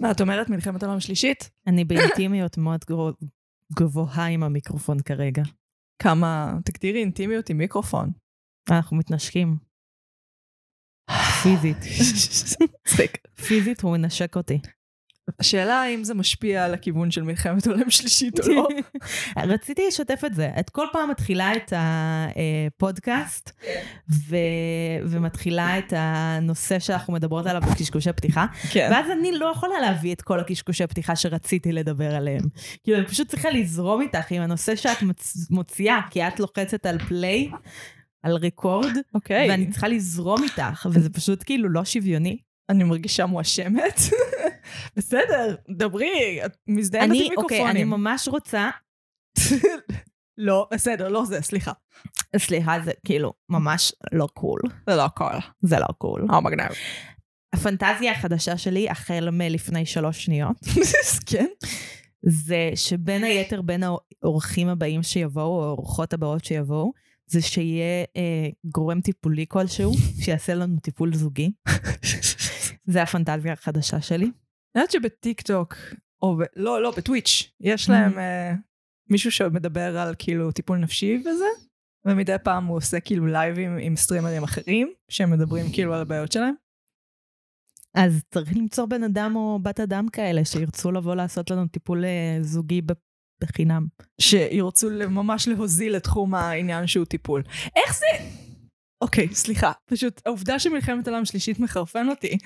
מה, את אומרת מלחמת העולם השלישית? אני באינטימיות מאוד גבוהה עם המיקרופון כרגע. כמה, תגדירי אינטימיות עם מיקרופון. אנחנו מתנשקים. פיזית. פיזית הוא מנשק אותי. השאלה האם זה משפיע על הכיוון של מלחמת עולם שלישית או לא. רציתי לשתף את זה. את כל פעם מתחילה את הפודקאסט, ו... ומתחילה את הנושא שאנחנו מדברות עליו בקשקושי פתיחה, כן. ואז אני לא יכולה להביא את כל הקשקושי פתיחה שרציתי לדבר עליהם. כאילו, אני פשוט צריכה לזרום איתך עם הנושא שאת מוצ... מוציאה, כי את לוחצת על פליי, על ריקורד, אוקיי. ואני צריכה לזרום איתך, וזה פשוט כאילו לא שוויוני. אני מרגישה מואשמת. בסדר, דברי, את מזדיינת עם מיקרופונים. אוקיי, אני ממש רוצה, לא, בסדר, לא זה, סליחה. סליחה, זה כאילו ממש לא cool. זה לא הכל. זה לא cool. אה, מגניב. הפנטזיה החדשה שלי, החל מלפני שלוש שניות, כן? זה שבין היתר בין האורחים הבאים שיבואו, או האורחות הבאות שיבואו, זה שיהיה אה, גורם טיפולי כלשהו, שיעשה לנו טיפול זוגי. זה הפנטזיה החדשה שלי. אני יודעת שבטיק טוק, או ב... לא, לא, בטוויץ', יש להם אה, מישהו שמדבר על כאילו טיפול נפשי וזה, ומדי פעם הוא עושה כאילו לייבים עם סטרימרים אחרים, שהם מדברים כאילו על הבעיות שלהם. אז צריך למצוא בן אדם או בת אדם כאלה שירצו לבוא לעשות לנו טיפול אה, זוגי בחינם. שירצו ממש להוזיל את תחום העניין שהוא טיפול. איך זה... אוקיי, סליחה. פשוט העובדה שמלחמת העולם שלישית מחרפן אותי,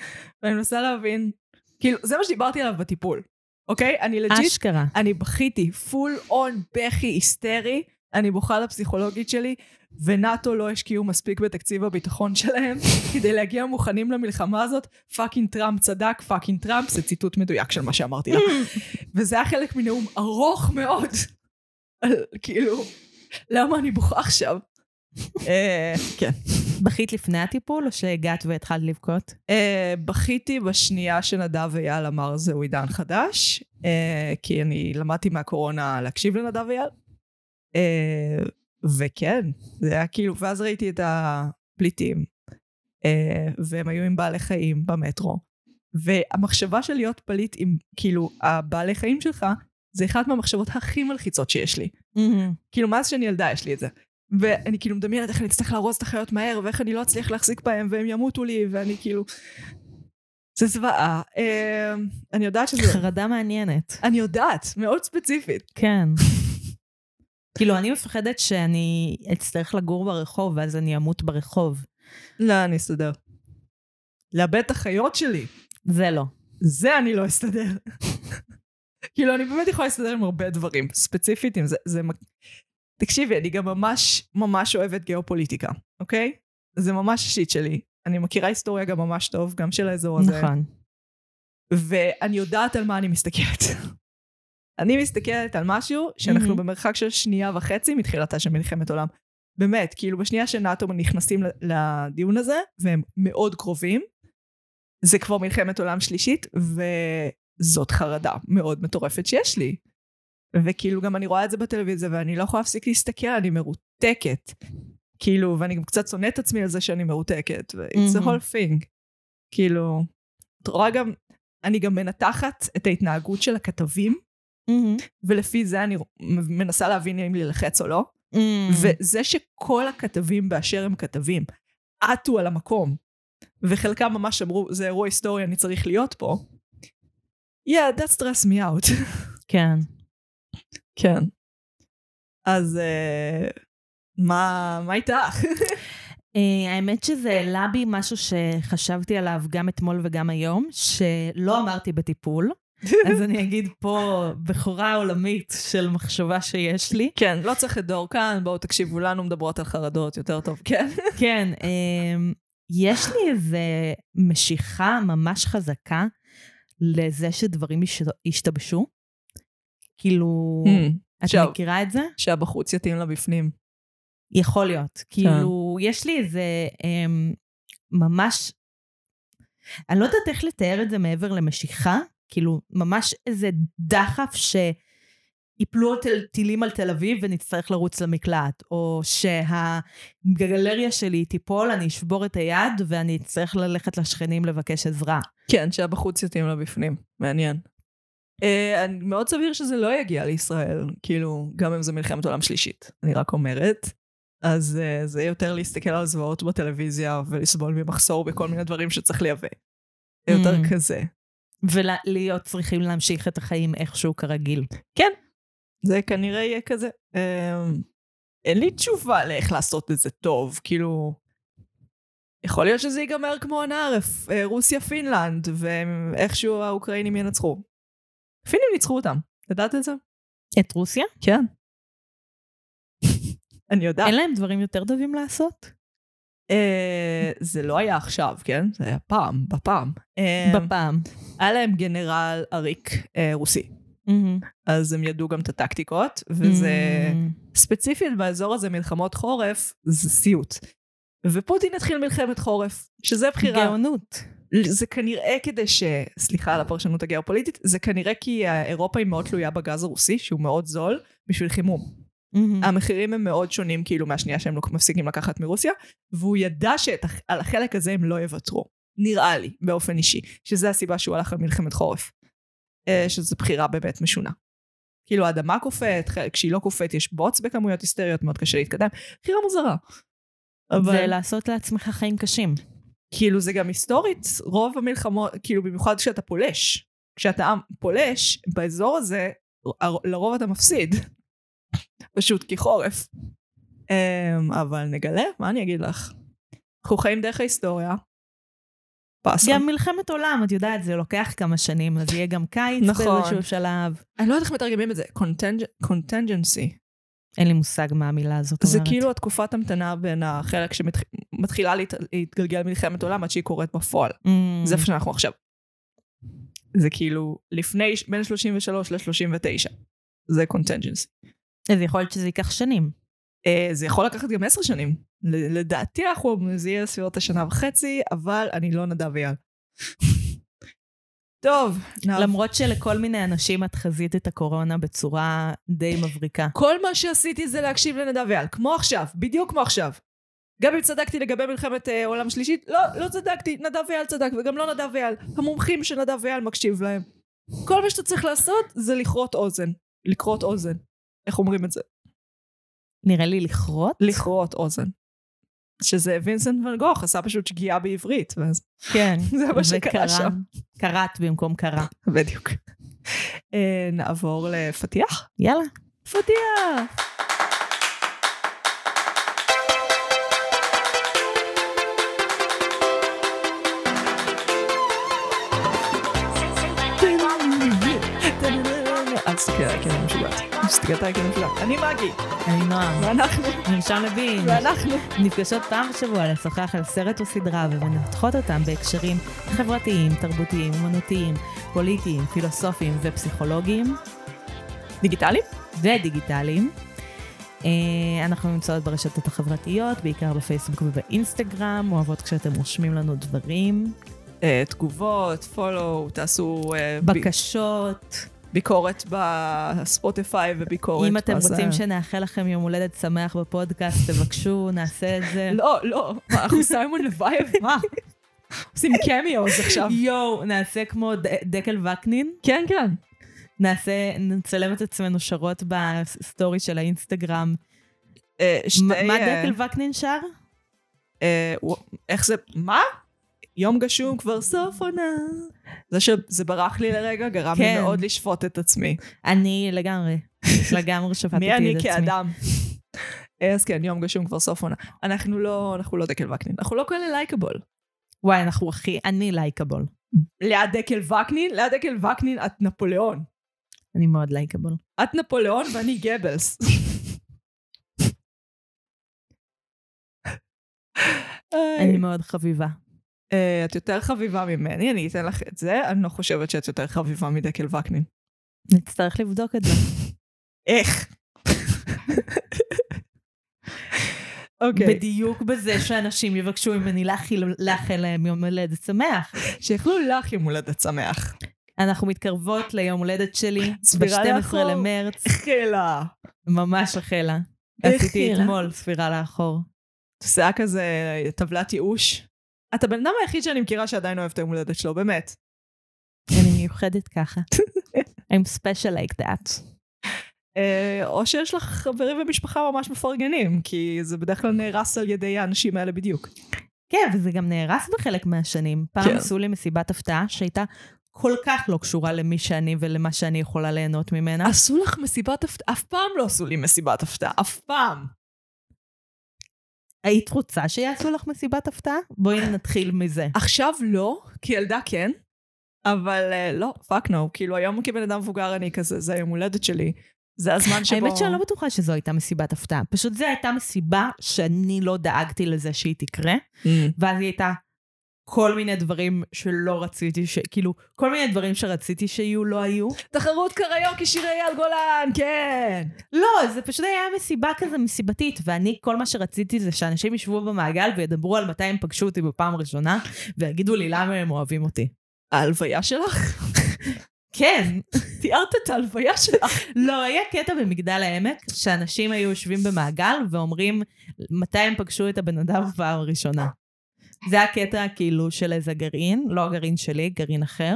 ואני מנסה להבין, כאילו, זה מה שדיברתי עליו בטיפול, אוקיי? אני legit, אשכרה. אני בכיתי, full on בכי היסטרי, אני בוכה לפסיכולוגית שלי, ונאטו לא השקיעו מספיק בתקציב הביטחון שלהם כדי להגיע מוכנים למלחמה הזאת. fucking טראמפ צדק, fucking טראמפ, זה ציטוט מדויק של מה שאמרתי לה. וזה היה חלק מנאום ארוך מאוד. על, כאילו, למה אני בוכה עכשיו? אה, כן. בכית לפני הטיפול, או שהגעת והתחלת לבכות? אה, בכיתי בשנייה שנדב אייל אמר זהו עידן חדש, אה, כי אני למדתי מהקורונה להקשיב לנדב אייל. אה, וכן, זה היה כאילו, ואז ראיתי את הפליטים, והם היו עם בעלי חיים במטרו. והמחשבה של להיות פליט עם, כאילו, הבעלי חיים שלך, זה אחת מהמחשבות הכי מלחיצות שיש לי. כאילו, מאז שאני ילדה יש לי את זה. ואני כאילו מדמיינת איך אני אצטרך לארוז את החיות מהר, ואיך אני לא אצליח להחזיק בהם, והם ימותו לי, ואני כאילו... זה זוועה. אה, אני יודעת שזה... חרדה מעניינת. אני יודעת, מאוד ספציפית. כן. כאילו, אני מפחדת שאני אצטרך לגור ברחוב, ואז אני אמות ברחוב. לא, אני אסתדר. לאבד את החיות שלי. זה לא. זה אני לא אסתדר. כאילו, אני באמת יכולה להסתדר עם הרבה דברים. ספציפית, אם זה... זה... תקשיבי, אני גם ממש ממש אוהבת גיאופוליטיקה, אוקיי? זה ממש השיט שלי. אני מכירה היסטוריה גם ממש טוב, גם של האזור הזה. נכון. ואני יודעת על מה אני מסתכלת. אני מסתכלת על משהו שאנחנו מהמם. במרחק של שנייה וחצי מתחילתה של מלחמת עולם. באמת, כאילו בשנייה שנאטו נכנסים לדיון הזה, והם מאוד קרובים, זה כבר מלחמת עולם שלישית, וזאת חרדה מאוד מטורפת שיש לי. וכאילו גם אני רואה את זה בטלוויזיה, ואני לא יכולה להפסיק להסתכל, אני מרותקת. כאילו, ואני גם קצת שונאת את עצמי על זה שאני מרותקת, ו-it's a מהמם. whole thing. כאילו, את רואה גם, אני גם מנתחת את ההתנהגות של הכתבים, ולפי זה אני מנסה להבין אם להילחץ או לא. וזה שכל הכתבים באשר הם כתבים, עטו על המקום, וחלקם ממש אמרו, זה אירוע היסטורי, אני צריך להיות פה. Yeah, that stress me out. כן. כן. אז אה, מה, מה איתך? אה, האמת שזה העלה בי משהו שחשבתי עליו גם אתמול וגם היום, שלא אמרתי בטיפול. אז אני אגיד פה בכורה עולמית של מחשבה שיש לי. כן, לא צריך את דור כאן, בואו תקשיבו לנו, מדברות על חרדות יותר טוב, כן. כן, אמ, יש לי איזה משיכה ממש חזקה לזה שדברים השתבשו. כאילו, את עכשיו- מכירה את זה? שהבחוץ יתאים לה בפנים. יכול להיות. כאילו, יש לי איזה אמ, ממש... אני לא יודעת איך לתאר את זה מעבר למשיכה, כאילו, ממש איזה דחף ש... שיפלו תל- טילים על תל אביב ונצטרך לרוץ למקלט, או שהגלריה שלי תיפול, אני אשבור את היד ואני אצטרך ללכת לשכנים לבקש עזרה. כן, שהבחוץ יתאים לה בפנים. מעניין. Uh, מאוד סביר שזה לא יגיע לישראל, כאילו, גם אם זה מלחמת עולם שלישית. אני רק אומרת. אז uh, זה יותר להסתכל על זוועות בטלוויזיה ולסבול ממחסור בכל מיני דברים שצריך לייבא. זה יותר Mm. כזה. ולהיות צריכים להמשיך את החיים איכשהו כרגיל. כן, זה כנראה יהיה כזה. Um, אין לי תשובה לאיך לעשות את זה טוב, כאילו... יכול להיות שזה ייגמר כמו הנערף, אה, רוסיה פינלנד, ואיכשהו האוקראינים ינצחו. הפינים ניצחו אותם, ידעת את זה? את רוסיה? כן. אני יודעת. אין להם דברים יותר טובים לעשות? אה, זה לא היה עכשיו, כן? זה היה פעם, בפעם. אה, בפעם. היה להם גנרל עריק אה, רוסי. אז הם ידעו גם את הטקטיקות, וזה... ספציפית באזור הזה מלחמות חורף, זה סיוט. ופוטין התחיל מלחמת חורף, שזה בחירה. גאונות. זה כנראה כדי ש... סליחה על הפרשנות הגיאופוליטית, זה כנראה כי אירופה היא מאוד תלויה בגז הרוסי, שהוא מאוד זול, בשביל חימום. מהמם. המחירים הם מאוד שונים כאילו מהשנייה שהם לא מפסיקים לקחת מרוסיה, והוא ידע שעל החלק הזה הם לא יוותרו. נראה לי, באופן אישי, שזה הסיבה שהוא הלך על מלחמת חורף. אה, שזו בחירה באמת משונה. כאילו האדמה קופאת, כשהיא לא קופאת יש בוץ בכמויות היסטריות, מאוד קשה להתקדם. בחירה מוזרה. אבל זה לעשות לעצמך חיים קשים. כאילו זה גם היסטורית, רוב המלחמות, כאילו במיוחד כשאתה פולש. כשאתה פולש, באזור הזה, לרוב אתה מפסיד. פשוט כי חורף. אמ, אבל נגלה, מה אני אגיד לך? אנחנו חיים דרך ההיסטוריה. פסה. גם מלחמת עולם, את יודעת, זה לוקח כמה שנים, אז יהיה גם קיץ נכון. באיזשהו שלב. אני לא יודעת איך מתרגמים את זה. contingency. אין לי מושג מה המילה הזאת זה אומרת. כאילו התקופת המתנה בין החלק שמתחילה להת- להתגלגל מלחמת עולם עד שהיא קורית בפועל. Mm. זה איפה שאנחנו עכשיו. זה כאילו לפני, בין 33 ל-39. זה contingency. אז יכול להיות שזה ייקח שנים. Uh, זה יכול לקחת גם עשר שנים. לדעתי אנחנו, זה יהיה סביבות השנה וחצי, אבל אני לא נדב אייל. טוב, נעבור. למרות שלכל מיני אנשים את חזית את הקורונה בצורה די מבריקה. כל מה שעשיתי זה להקשיב לנדב אייל, כמו עכשיו, בדיוק כמו עכשיו. גם אם צדקתי לגבי מלחמת אה, עולם שלישית, לא, לא צדקתי, נדב אייל צדק, וגם לא נדב אייל. המומחים שנדב אייל מקשיב להם. כל מה שאתה צריך לעשות זה לכרות אוזן. לכרות אוזן. איך אומרים את זה? נראה לי לכרות? לכרות אוזן. שזה וינסנט ון גוך עשה פשוט שגיאה בעברית, ואז כן. זה מה שקרה שם. קראת במקום קרה. בדיוק. אה, נעבור לפתיח? יאללה. פתיח! עליי כי אני משוגעת. מסתכלת עליי כי אני משוגעת. אני מגי, אני נועם. ואנחנו, נרשם לבין. ואנחנו. נפגשות פעם בשבוע לשוחח על סרט או סדרה ומנתחות אותם בהקשרים חברתיים, תרבותיים, אומנותיים, פוליטיים, פילוסופיים ופסיכולוגיים דיגיטלי? ודיגיטליים. אה, אנחנו נמצאות ברשתות החברתיות, בעיקר בפייסבוק ובאינסטגרם, אוהבות כשאתם רושמים לנו דברים, אה, תגובות, פולו, תעשו אה, ב- בקשות. ביקורת בספוטיפיי וביקורת אם אתם. רוצים שנאחל לכם יום הולדת שמח בפודקאסט, תבקשו, נעשה את זה. לא, לא, אנחנו סיימון לבייב? מה? עושים cameos עכשיו. יואו, נעשה כמו דקל וקנין. כן, כן. נעשה, נצלם את עצמנו שרות בסטורי של האינסטגרם. אה, שתי, מה אה, דקל וקנין שר? אה, איך זה, מה? יום גשום כבר סוף עונה. זה שזה ברח לי לרגע, גרם לי כן. מאוד לשפוט את עצמי. אני לגמרי, לגמרי שפטתי מי את אני עצמי. כאדם? אה, אז כן, יום גשום כבר סוף עונה. אנחנו לא, אנחנו לא דקל וקנין, אנחנו לא כאלה לייקבול. וואי, אנחנו הכי, אני לייקבול. ליד דקל וקנין, ליד דקל וקנין את נפוליאון. אני מאוד לייקבול. את נפוליאון ואני גבלס. אני מאוד חביבה. אה, את יותר חביבה ממני, אני אתן לך את זה. אני לא חושבת שאת יותר חביבה מדקל וקנין. נצטרך לבדוק את זה. איך? אוקיי, בדיוק בזה שאנשים יבקשו ממני לאחל להם יום הולדת שמח. שיכלו לך יום הולדת שמח. אנחנו מתקרבות ליום הולדת שלי, ספירה ב-12 לאחור. למרץ, החלה. ממש החלה. עשיתי אתמול ספירה לאחור. זה היה כזה טבלת ייאוש. אתה בן אדם היחיד שאני מכירה שעדיין אוהב את היום הולדת שלו, באמת. אני מיוחדת ככה. I'm special like that. אה, או שיש לך חברים ומשפחה ממש מפרגנים, כי זה בדרך כלל נהרס על ידי האנשים האלה בדיוק. כן, וזה גם נהרס בחלק מהשנים. פעם כן. עשו לי מסיבת הפתעה שהייתה כל כך לא קשורה למי שאני ולמה שאני יכולה ליהנות ממנה. עשו לך מסיבת הפתעה? אף פעם לא עשו לי מסיבת הפתעה, אף פעם. היית רוצה שיעשו לך מסיבת הפתעה? בואי נתחיל מזה. עכשיו לא, כי ילדה כן, אבל אה, לא, fuck no. כאילו היום כבן אדם מבוגר אני כזה, זה היום הולדת שלי. זה הזמן שבו... האמת שאני לא בטוחה שזו הייתה מסיבת הפתעה. פשוט זו הייתה מסיבה שאני לא דאגתי לזה שהיא תקרה, Mm. ואז היא הייתה כל מיני דברים שלא רציתי, ש... כאילו, כל מיני דברים שרציתי שיהיו לא היו. תחרות קריוקי שירי אייל גולן, כן. לא, זה פשוט היה מסיבה כזה מסיבתית, ואני, כל מה שרציתי זה שאנשים ישבו במעגל וידברו על מתי הם פגשו אותי בפעם ראשונה, ויגידו לי למה הם אוהבים אותי. ההלוויה שלך? כן. תיארת את ההלוויה שלך. לא, היה קטע במגדל העמק, שאנשים היו יושבים במעגל ואומרים מתי הם פגשו את הבן אדם בפעם הראשונה. זה הקטע כאילו של איזה גרעין, לא הגרעין שלי, גרעין אחר.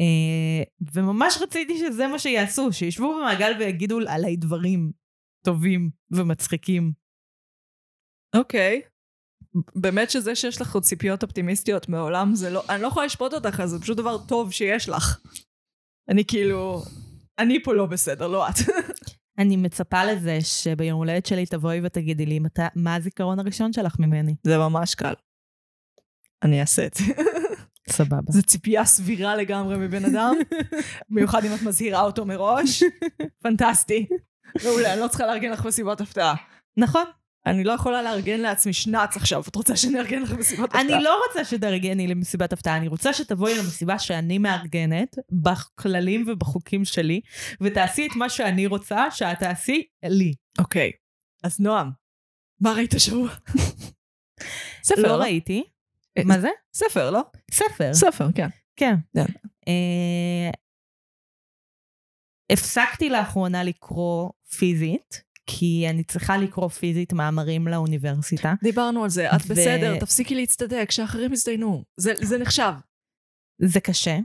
אה, וממש רציתי שזה מה שיעשו, שישבו במעגל ויגידו עליי דברים טובים ומצחיקים. אוקיי. באמת שזה שיש לך עוד ציפיות אופטימיסטיות מעולם, זה לא, אני לא יכולה לשפוט אותך, אז זה פשוט דבר טוב שיש לך. אני כאילו, אני פה לא בסדר, לא את. אני מצפה לזה שביום הולדת שלי תבואי ותגידי לי. מה הזיכרון הראשון שלך ממני. זה ממש קל. אני אעשה את זה. סבבה. זו ציפייה סבירה לגמרי מבן אדם, במיוחד אם את מזהירה אותו מראש. פנטסטי. מעולה, אני לא צריכה לארגן לך מסיבת הפתעה. נכון. אני לא יכולה לארגן לעצמי שנץ עכשיו, את רוצה שאני אארגן לך מסיבת הפתעה? אני לא רוצה שתארגני למסיבת הפתעה, אני רוצה שתבואי למסיבה שאני מארגנת, בכללים ובחוקים שלי, ותעשי את מה שאני רוצה שאת תעשי לי. אוקיי, אז נועם, מה ראית השבוע? ספר, לא לא? ראיתי. אה, מה זה? ספר, לא? ספר. ספר, כן. כן. כן. אה, הפסקתי לאחרונה לקרוא פיזית, כי אני צריכה לקרוא פיזית מאמרים לאוניברסיטה. דיברנו על זה, את ו- בסדר, תפסיקי להצטדק, שאחרים יזדיינו. זה זה נחשב. זה קשה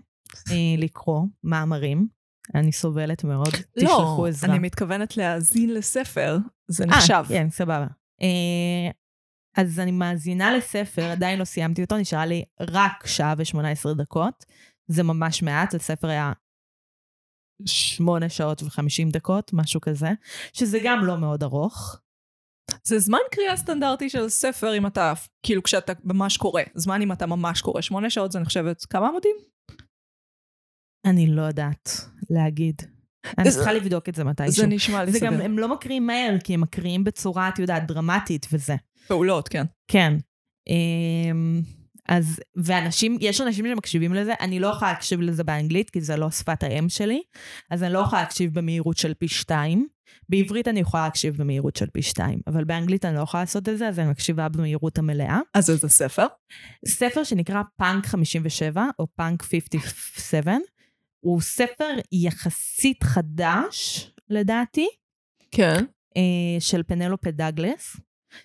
אה, לקרוא מאמרים, אני סובלת מאוד. לא, תשלחו עזרה. אני מתכוונת להאזין לספר, זה אה, נחשב. כן, סבבה. אה, אז אני מאזינה לספר, עדיין לא סיימתי אותו, נשארה לי רק שעה ו-18 דקות. זה ממש מעט, הספר היה 8 שעות ו-50 דקות, משהו כזה, שזה גם לא מאוד ארוך. זה זמן קריאה סטנדרטי של ספר אם אתה, כאילו כשאתה ממש קורא. זמן אם אתה ממש קורא. שמונה שעות זה נחשבת כמה עמודים? אני לא יודעת להגיד. אני צריכה לבדוק את זה מתישהו. זה נשמע לי זה גם, סביר. הם לא מקריאים מהר, כי הם מקריאים בצורה, את יודעת, דרמטית וזה. פעולות, כן. כן. אמ, אז, ואנשים, יש אנשים שמקשיבים לזה, אני לא יכולה להקשיב לזה באנגלית, כי זה לא שפת האם שלי, אז אני לא יכולה להקשיב במהירות של פי שתיים. בעברית אני יכולה להקשיב במהירות של פי שתיים, אבל באנגלית אני לא יכולה לעשות את זה, אז אני מקשיבה במהירות המלאה. אז איזה ספר? ספר שנקרא פאנק 57, או פאנק 57, הוא ספר יחסית חדש, לדעתי, כן. אה, של פנלופה דאגלס,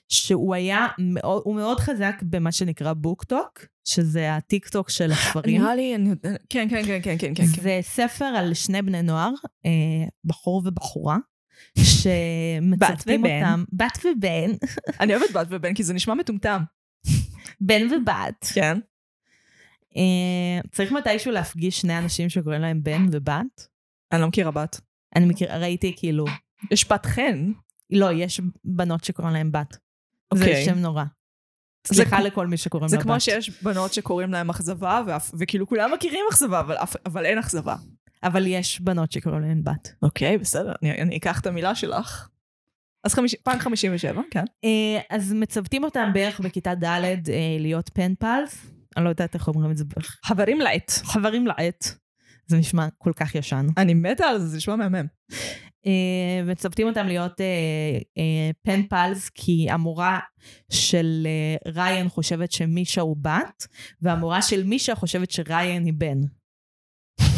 שהוא היה מאוד, הוא מאוד חזק במה שנקרא BookTok, שזה הטיק טוק של הספרים. נראה לי, אני יודע, כן, כן, כן, כן, כן, כן. זה ספר על שני בני נוער, אה, בחור ובחורה, ובן. אותם, בת ובן, אני אוהבת בת ובן כי זה נשמע מטומטם. בן ובת. כן. אה, צריך מתישהו להפגיש שני אנשים שקוראים להם בן ובת. אני לא מכירה בת. אני מכיר, ראיתי כאילו, יש בת חן. לא, יש בנות שקוראים להם בת. אוקיי. זה שם נורא. זה סליחה כמו- לכל מי שקוראים זה לה כמו בת. שיש בנות שקוראים להם אכזבה, וכאילו כולם מכירים אכזבה, אבל אבל אין אכזבה. אבל יש בנות שקוראים להן בת. אוקיי, בסדר, אני אני אקח את המילה שלך. אז חמיש- פאנק 57, כן. אה, אז מצוותים אותם בערך בכיתה ד' אה, להיות pen pals. אני לא יודעת איך אומרים את זה. בערך. חברים לעט. חברים לעט. זה נשמע כל כך ישן. אני מתה על זה, זה נשמע מהמם. אה, מצוותים אותם להיות אה, אה, pen pals, כי המורה של אה, ריין חושבת שמישה הוא בת, והמורה של מישה חושבת שריין היא בן.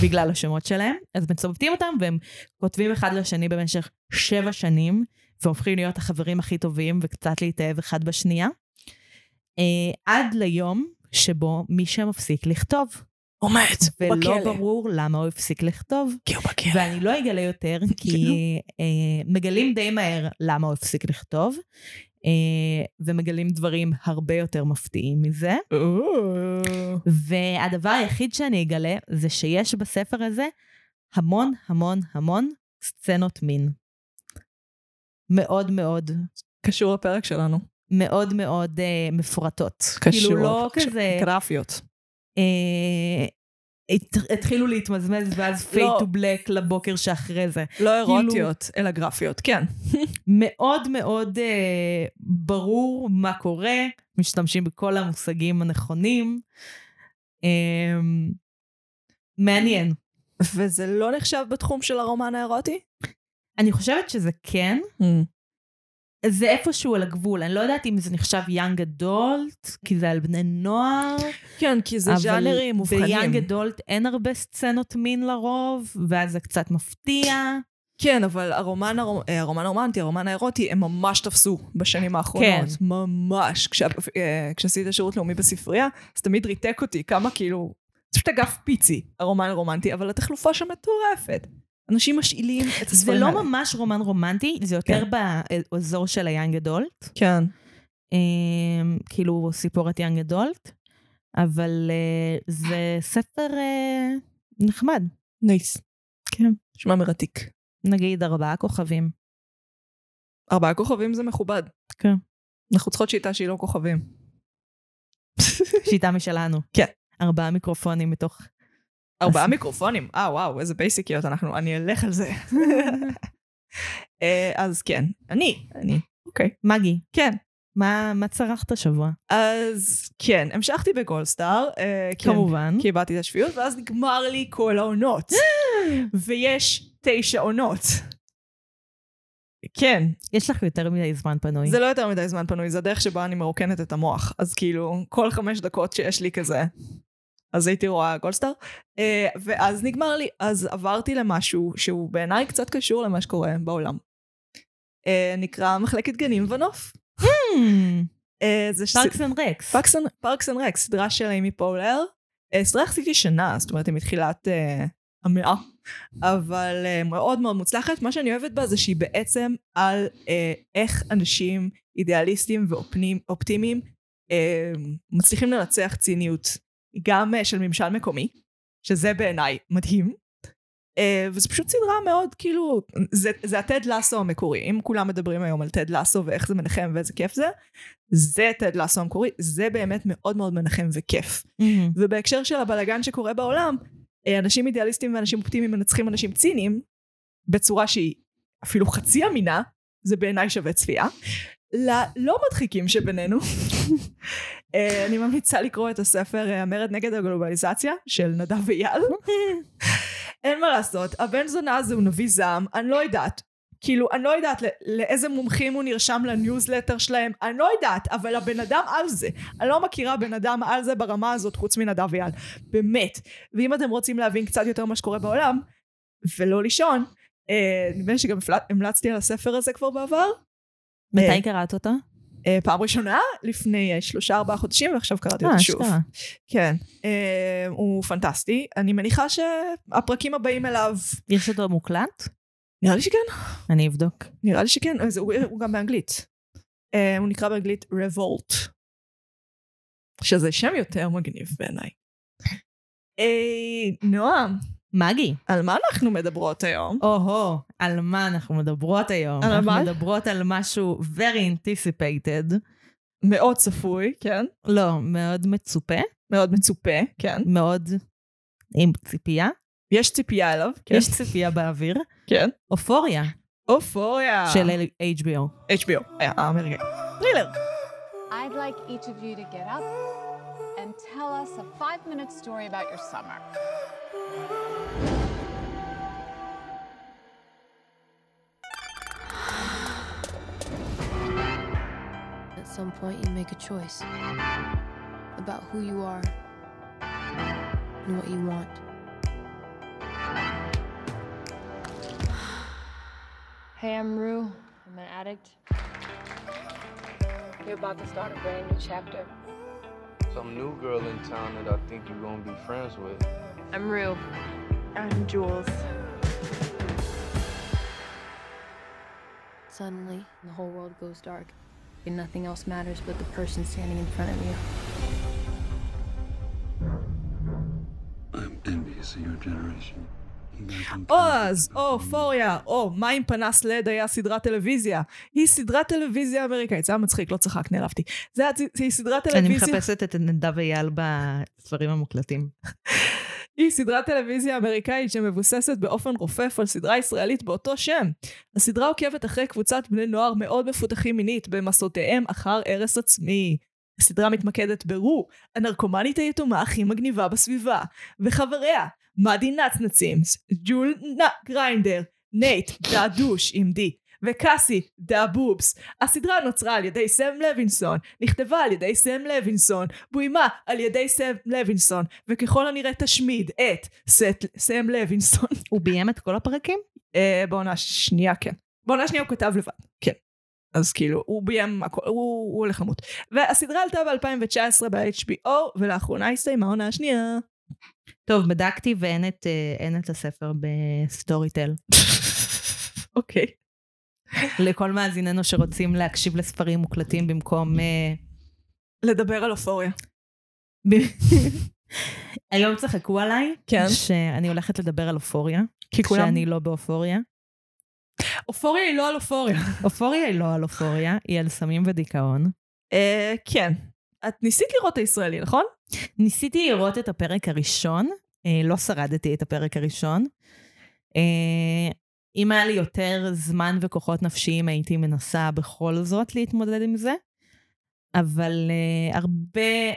בגלל השמות שלהם, אז מצוותים אותם והם כותבים אחד לשני במשך שבע שנים, והופכים להיות החברים הכי טובים וקצת להתאהב אחד בשנייה, אה, עד ליום שבו מישהו מפסיק לכתוב. הוא מת, ולא ברור למה הוא הפסיק לכתוב. כי הוא בכלא. ואני לא אגלה יותר, כי אה, מגלים די מהר למה הוא הפסיק לכתוב, אה, ומגלים דברים הרבה יותר מפתיעים מזה. והדבר היחיד שאני אגלה זה שיש בספר הזה המון המון המון סצנות מין. מאוד מאוד, קשור לפרק שלנו. מאוד מאוד אה, מפורטות. קשור. כאילו לא קשור. כזה... גרפיות. אה, הת- התחילו להתמזמז ואז fade to black לבוקר שאחרי זה. לא אירוטיות, אלא גרפיות, כן. מאוד מאוד אה, ברור מה קורה, משתמשים בכל המושגים הנכונים. אה, מעניין. וזה לא נחשב בתחום של הרומן האירוטי? אני חושבת שזה כן, זה איפשהו על הגבול. אני לא יודעת אם זה נחשב יאנג אדולט, כי זה על בני נוער. כן, כי זה ז'אנרים מובחנים. ביאנג אדולט אין הרבה סצנות מין לרוב, ואז זה קצת מפתיע. כן, אבל הרומן, הרו- אה, הרומן הרומנטי, הרומן האירוטי, הם ממש תפסו בשנים האחרונות. כן. ממש. כשה- אה, כשעשית שירות לאומי בספרייה, אז תמיד ריתק אותי כמה כאילו... זה פשוט אגף פיצי, הרומן הרומנטי, אבל התחלופה שם מטורפת. אנשים משאילים את זה הספרים האלה. לא ממש רומן רומנטי, זה יותר באזור של ה young adult. כן. אמ, כאילו סיפורת young adult, אבל אה, זה ספר אה, נחמד. nice. כן. נשמע מרתיק. נגיד ארבעה כוכבים. ארבעה כוכבים זה מכובד. כן. אנחנו צריכות שיטה שהיא לא כוכבים. שיטה משלנו. כן. ארבעה מיקרופונים מתוך... ארבעה מיקרופונים. אה, וואו, איזה בייסיקיות אנחנו, אני אלך על זה. אה, אז כן, אני, אני, אוקיי. מגי, כן. מה, מה צרכת השבוע? אז כן, המשכתי בגולדסטאר. אה, כן, כמובן. כי איבדתי את השפיות, ואז נגמר לי כל העונות. ויש תשע עונות. כן, יש לך יותר מדי זמן פנוי. זה לא יותר מדי זמן פנוי, זה הדרך שבה אני מרוקנת את המוח. אז כאילו, כל חמש דקות שיש לי כזה, אז הייתי רואה גולדסטאר. אה, ואז נגמר לי, אז עברתי למשהו שהוא בעיניי קצת קשור למה שקורה בעולם. אה, נקרא מחלקת גנים ונוף. זה Parks and Recs. Parks and- Parks and Rec, סדרה של איימי פולר. אה, סדרה עשיתי שנה, זאת אומרת, היא מתחילת אה, המאה, אבל אה, מאוד מאוד מוצלחת. מה שאני אוהבת בה זה שהיא בעצם על אה, איך אנשים אידיאליסטים ואופטימיים אה, מצליחים לנצח ציניות, גם אה, של ממשל מקומי, שזה בעיניי מדהים. אה, וזה פשוט סדרה מאוד כאילו, זה, זה הטד לאסו המקורי. אם כולם מדברים היום על טד לאסו ואיך זה מנחם ואיזה כיף זה, זה טד לאסו המקורי, זה באמת מאוד מאוד מנחם וכיף. מהמם. ובהקשר של הבלגן שקורה בעולם, אה, אנשים אידיאליסטים ואנשים אופטימיים מנצחים אנשים ציניים, בצורה שהיא אפילו חצי אמינה, זה בעיניי שווה צפייה. ללא מדחיקים שבינינו, אני ממליצה לקרוא את הספר אה, המרד נגד הגלובליזציה של נדב אייל. אין מה לעשות, הבן זונה הזה הוא נביא זעם, אני לא יודעת. כאילו, אני לא יודעת לא- לאיזה מומחים הוא נרשם לניוזלטר שלהם, אני לא יודעת, אבל הבן אדם על זה. אני לא מכירה בן אדם על זה ברמה הזאת חוץ מנדב אייל. באמת. ואם אתם רוצים להבין קצת יותר מה שקורה בעולם, ולא לישון, אה, נדמה לי שגם המלצתי על הספר הזה כבר בעבר. מתי קראת אותה? אה, פעם ראשונה, לפני אה, שלושה ארבעה חודשים, ועכשיו קראתי אה, אותו שוב. כן. הוא פנטסטי. אני מניחה שהפרקים הבאים אליו, יש אותו מוקלט? נראה לי שכן. אני אבדוק. נראה לי שכן, אז הוא, גם באנגלית. הוא נקרא באנגלית רבולט. שזה שם יותר מגניב בעיניי. נועם, מגי. על מה אנחנו מדברות היום? או-הו, על מה אנחנו מדברות היום? על מה? אנחנו מדברות על משהו very anticipated. מאוד צפוי, כן? לא, מאוד מצופה, מאוד מצופה, כן. מאוד עם ציפייה. יש ציפייה אליו, כן. יש ציפייה באוויר. כן. אופוריה אופוריה. של HBO. HBO, האמריקאי. טרילר. I'd like each of you to get up and tell us a five minute story about your summer. At some point, you make a choice about who you are and what you want. Hey, I'm Rue. I'm an addict. You're about to start a brand new chapter. Some new girl in town that I think you're gonna be friends with. I'm Rue. I'm Jules. Suddenly, the whole world goes dark, and nothing else matters but the person standing in front of you. I'm envious of your generation. או. אז, או פוריה, או מה עם פנס לד היה סדרת טלוויזיה. היא סדרת טלוויזיה אמריקאית, זה היה מצחיק, לא צחק, נעלבתי. זה היה- סדרת אני טלוויזיה... מחפשת את נדב אייל בספרים המוקלטים. היא סדרת טלוויזיה אמריקאית שמבוססת באופן רופף על סדרה ישראלית באותו שם. הסדרה עוקבת אחרי קבוצת בני נוער מאוד מפותחים מינית במסעותיהם אחר הרס עצמי. הסדרה מתמקדת ברו, הנרקומנית היתומה הכי מגניבה בסביבה, וחבריה, מאדי נצנצים, ג'ולס גריינדר, נייט, the douche עם D, וקאסי, the boobs. הסדרה נוצרה על ידי סם לוינסון, נכתבה על ידי סם לוינסון, בוימה על ידי סם לוינסון, וככל הנראה תשמיד את סט, סם לוינסון. הוא ביים את כל הפרקים? אה, בעונה שנייה כן. בעונה שנייה הוא כתב לבד, כן. אז כאילו, הוא ביים הכל, הוא, הוא הולך למות. והסדרה עלתה ב-2019 ב-HBO, ולאחרונה הסתיימה העונה השנייה. טוב, בדקתי ואין את, אה, אין את הספר בסטורי טל. אוקיי. לכל מאזיננו שרוצים להקשיב לספרים מוקלטים במקום... אה, לדבר על אופוריה. היום צחקו עליי, כן. שאני הולכת לדבר על אופוריה, כי כולם... שאני לא באופוריה. אופוריה היא לא על אופוריה. אופוריה היא לא על אופוריה, היא על סמים ודיכאון. אה, כן. את ניסית לראות את הישראלי, נכון? ניסיתי לראות את הפרק הראשון, אה, לא שרדתי את הפרק הראשון. אה, אם היה לי יותר זמן וכוחות נפשיים, הייתי מנסה בכל זאת להתמודד עם זה. אבל אה, הרבה...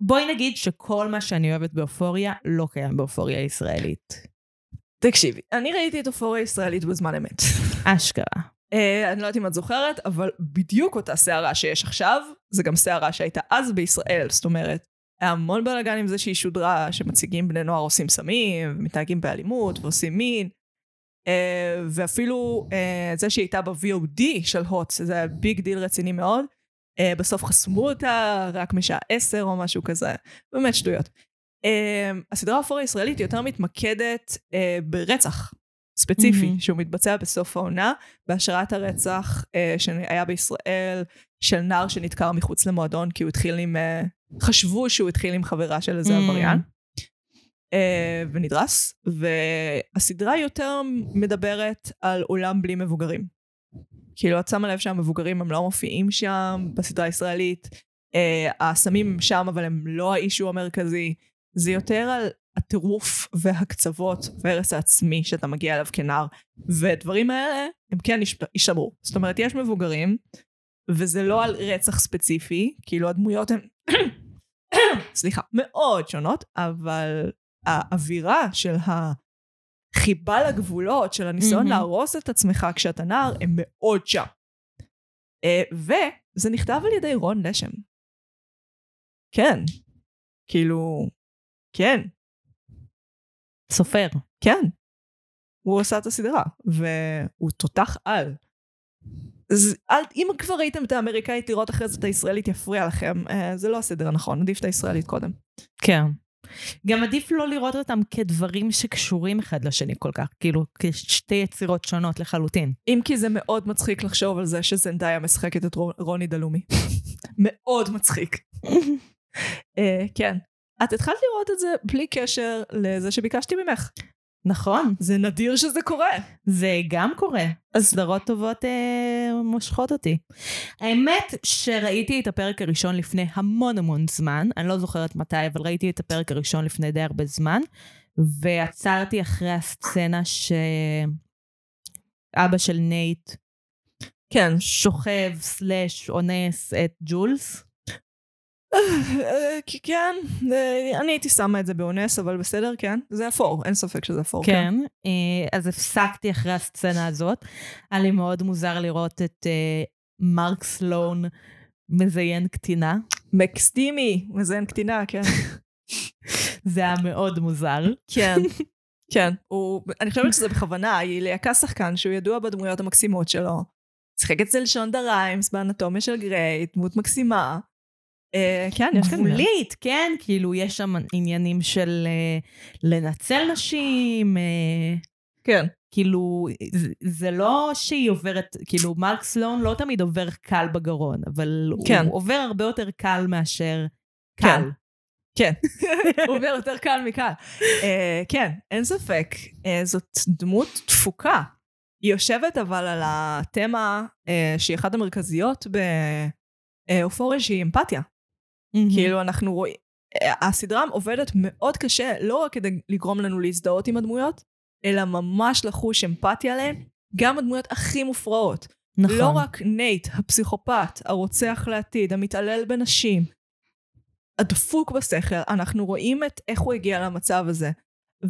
בואי נגיד שכל מה שאני אוהבת באופוריה לא קיים באופוריה הישראלית. תקשיבי, אני ראיתי את אופוריה הישראלית בזמן אמת. אשכרה. אה, אני לא יודעת אם את זוכרת, אבל בדיוק אותה סערה שיש עכשיו, זה גם סערה שהייתה אז בישראל, זאת אומרת, היה המון בלאגן עם זה שהיא שודרה, שמציגים בני נוער עושים סמים, ומתנהגים באלימות, ועושים מין. אה, ואפילו אה, זה שהיא הייתה ב-VOD של הוט, זה היה big deal רציני מאוד. אה, בסוף חסמו אותה רק משעה עשר או משהו כזה, באמת שטויות. אה, הסדרה האפור הישראלית יותר מתמקדת אה, ברצח ספציפי, מהמם. שהוא מתבצע בסוף העונה, בהשראת הרצח אה, שהיה בישראל של נער שנדקר מחוץ למועדון כי הוא התחיל עם... אה, חשבו שהוא התחיל עם חברה של איזה Mm. עבריין. אה, ונדרס, והסדרה יותר מדברת על עולם בלי מבוגרים. כאילו, את שמה לב שהמבוגרים הם לא מופיעים שם בסדרה הישראלית, אה, הסמים שם אבל הם לא האישו המרכזי, זה יותר על הטירוף והקצוות והרס העצמי שאתה מגיע אליו כנער, ודברים האלה הם כן יש- יישמרו. זאת אומרת, יש מבוגרים, וזה לא על רצח ספציפי, כאילו הדמויות הן, סליחה, מאוד שונות, אבל האווירה של החיבה לגבולות, של הניסיון. להרוס את עצמך כשאתה נער, הם מאוד שם. אה, וזה נכתב על ידי רון לשם. כן. כאילו, כן, סופר. כן. הוא עשה את הסדרה, והוא תותח על. אז אל, אם כבר ראיתם את האמריקאית לראות אחרי זה את הישראלית יפריע לכם, אה, זה לא הסדר הנכון, עדיף את הישראלית קודם. כן. גם עדיף לא לראות אותם כדברים שקשורים אחד לשני כל כך, כאילו כשתי יצירות שונות לחלוטין. אם כי זה מאוד מצחיק לחשוב על זה שזנדאיה משחקת את רו- רוני דלומי. מאוד מצחיק. אה, כן. את התחלת לראות את זה בלי קשר לזה שביקשתי ממך. נכון, זה נדיר שזה קורה. זה גם קורה. סדרות טובות אה, מושכות אותי. האמת שראיתי את הפרק הראשון לפני המון המון זמן, אני לא זוכרת מתי, אבל ראיתי את הפרק הראשון לפני די הרבה זמן, ועצרתי אחרי הסצנה שאבא של נייט כן. שוכב סלאש אונס את ג'ולס. אה, כי כן, אה, אני הייתי שמה את זה באונס, אבל בסדר, כן. זה אפור, אין ספק שזה אפור. כן, אה, אז הפסקתי אחרי הסצנה הזאת. היה לי מאוד מוזר לראות את אה, מרק סלון מזיין קטינה. McSteamy, מזיין קטינה, כן. זה היה מאוד מוזר. כן. כן, הוא, אני חושבת שזה בכוונה, היא ליהקה שחקן שהוא ידוע בדמויות המקסימות שלו. שיחק אצל שונדה ריימס באנטומיה של גריי, דמות מקסימה. אה, כן, יש כאן... גבולית, כן? כאילו, יש שם עניינים של אה, לנצל נשים, אה, כן. כאילו, זה, זה לא שהיא עוברת, כאילו, מרק סלון לא תמיד עובר קל בגרון, אבל כן. הוא עובר הרבה יותר קל מאשר כן. קל. כן, הוא עובר יותר קל מקל. Uh, כן, אין ספק, uh, זאת דמות דפוקה. היא יושבת אבל על התמה uh, שהיא אחת המרכזיות באופוריה שהיא אמפתיה. מהמם. כאילו אנחנו רואים, uh, הסדרה עובדת מאוד קשה, לא רק כדי לגרום לנו להזדהות עם הדמויות, אלא ממש לחוש אמפתיה עליהן, גם הדמויות הכי מופרעות. נכון. לא רק נייט, הפסיכופת, הרוצח לעתיד, המתעלל בנשים, הדפוק בשכל, אנחנו רואים את איך הוא הגיע למצב הזה.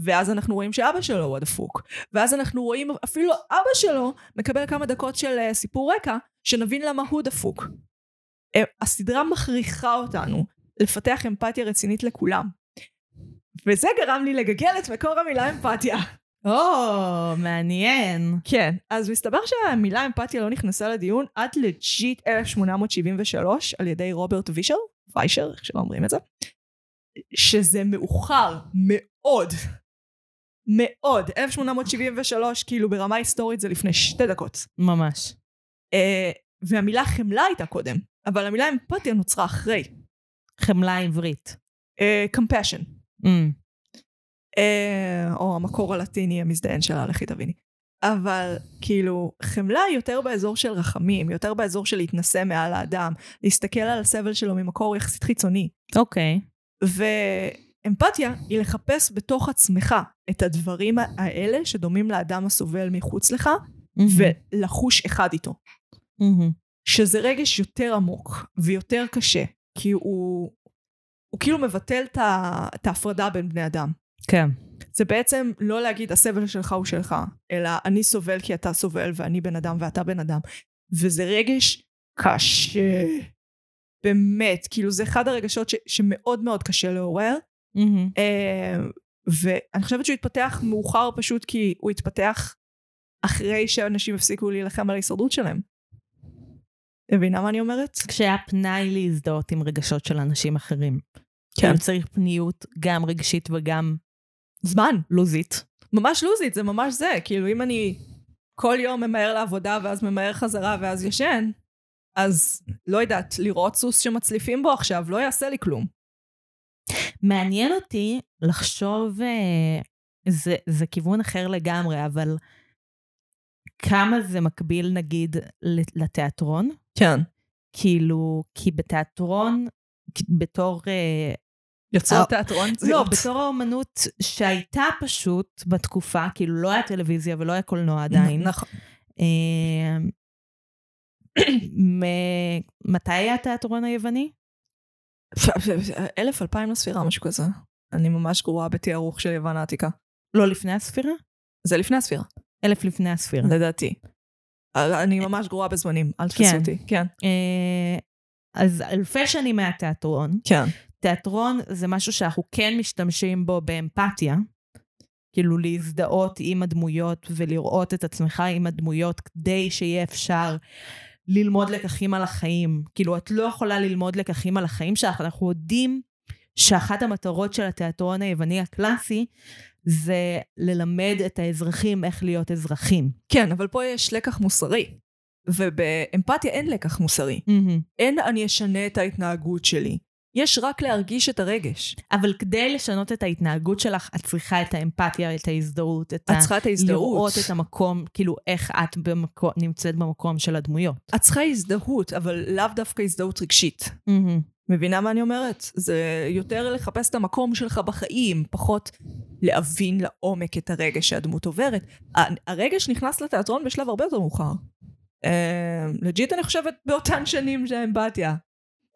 ואז אנחנו רואים שאבא שלו הוא הדפוק. ואז אנחנו רואים אפילו אבא שלו מקבל כמה דקות של אה, סיפור רקע, שנבין למה הוא דפוק. הסדרה מכריחה אותנו לפתח אמפתיה רצינית לכולם. וזה גרם לי לגגל את מקור המילה אמפתיה. או, מעניין. כן, אז מסתבר שהמילה אמפתיה לא נכנסה לדיון עד legit 1873 על ידי רוברט פישר, ויישר, איך שלא אומרים את זה, שזה מאוחר מאוד, מאוד. 1873, כאילו ברמה היסטורית זה לפני שתי דקות. ממש. אה, והמילה חמלה הייתה קודם, אבל המילה אמפתיה נוצרה אחרי. חמלה עברית. אה, compassion, Mm. אה, או המקור הלטיני המזדיין שלה, לכי תביני. אבל כאילו, חמלה היא יותר באזור של רחמים, יותר באזור של להתנשא מעל האדם, להסתכל על הסבל שלו ממקור יחסית חיצוני. אוקיי. ואמפתיה היא לחפש בתוך עצמך את הדברים האלה שדומים לאדם הסובל מחוץ לך, מהמם. ולחוש אחד איתו. מהמם. שזה רגש יותר עמוק ויותר קשה, כי הוא, הוא כאילו מבטל את ההפרדה בין בני אדם. כן. זה בעצם לא להגיד הסבל שלך הוא שלך, אלא אני סובל כי אתה סובל ואני בן אדם ואתה בן אדם. וזה רגש קשה. באמת, כאילו זה אחד הרגשות ש, שמאוד מאוד קשה לעורר. אה, ואני חושבת שהוא התפתח מאוחר פשוט כי הוא התפתח אחרי שאנשים הפסיקו להילחם על ההישרדות שלהם. מבינה מה אני אומרת? כשהיה פנאי להזדהות עם רגשות של אנשים אחרים. כן. צריך פניות, גם רגשית וגם זמן. לוזית. ממש לוזית, זה ממש זה. כאילו, אם אני כל יום ממהר לעבודה ואז ממהר חזרה ואז ישן, אז לא יודעת, לראות סוס שמצליפים בו עכשיו לא יעשה לי כלום. מעניין אותי לחשוב, אה, זה, זה כיוון אחר לגמרי, אבל כמה זה מקביל נגיד לתיאטרון? כן. כאילו, כי בתיאטרון, בתור... אה, יוצרות אה, תיאטרון? לא, בתור האומנות שהייתה פשוט בתקופה, כאילו לא היה טלוויזיה ולא היה קולנוע עדיין. נכון. אה, מתי היה התיאטרון היווני? אלף אלפיים לספירה, משהו כזה. אני ממש גרועה בתיארוך של יוון העתיקה. לא לפני הספירה? זה לפני הספירה, אלף לפני הספירה. לדעתי. אני ממש גרועה בזמנים, אל תתפסו כן. אותי. כן. אה, אז אלפי שנים מהתיאטרון. כן. תיאטרון זה משהו שאנחנו כן משתמשים בו באמפתיה, כאילו להזדהות עם הדמויות ולראות את עצמך עם הדמויות כדי שיהיה אפשר ללמוד לקחים על החיים. כאילו, את לא יכולה ללמוד לקחים על החיים שלך, אנחנו יודעים שאחת המטרות של התיאטרון היווני הקלאסי זה ללמד את האזרחים איך להיות אזרחים. כן, אבל פה יש לקח מוסרי. ובאמפתיה אין לקח מוסרי. אין אני אשנה את ההתנהגות שלי. יש רק להרגיש את הרגש. אבל כדי לשנות את ההתנהגות שלך, את צריכה את האמפתיה, את ההזדהות, את את צריכה את ההזדהות. לראות את המקום, כאילו איך את במקום, נמצאת במקום של הדמויות. את צריכה הזדהות, אבל לאו דווקא הזדהות רגשית. מבינה מה אני אומרת? זה יותר לחפש את המקום שלך בחיים, פחות להבין לעומק את הרגש שהדמות עוברת. הרגש נכנס לתיאטרון בשלב הרבה יותר מאוחר. אה, לג'יט אני חושבת באותן שנים של האמפתיה.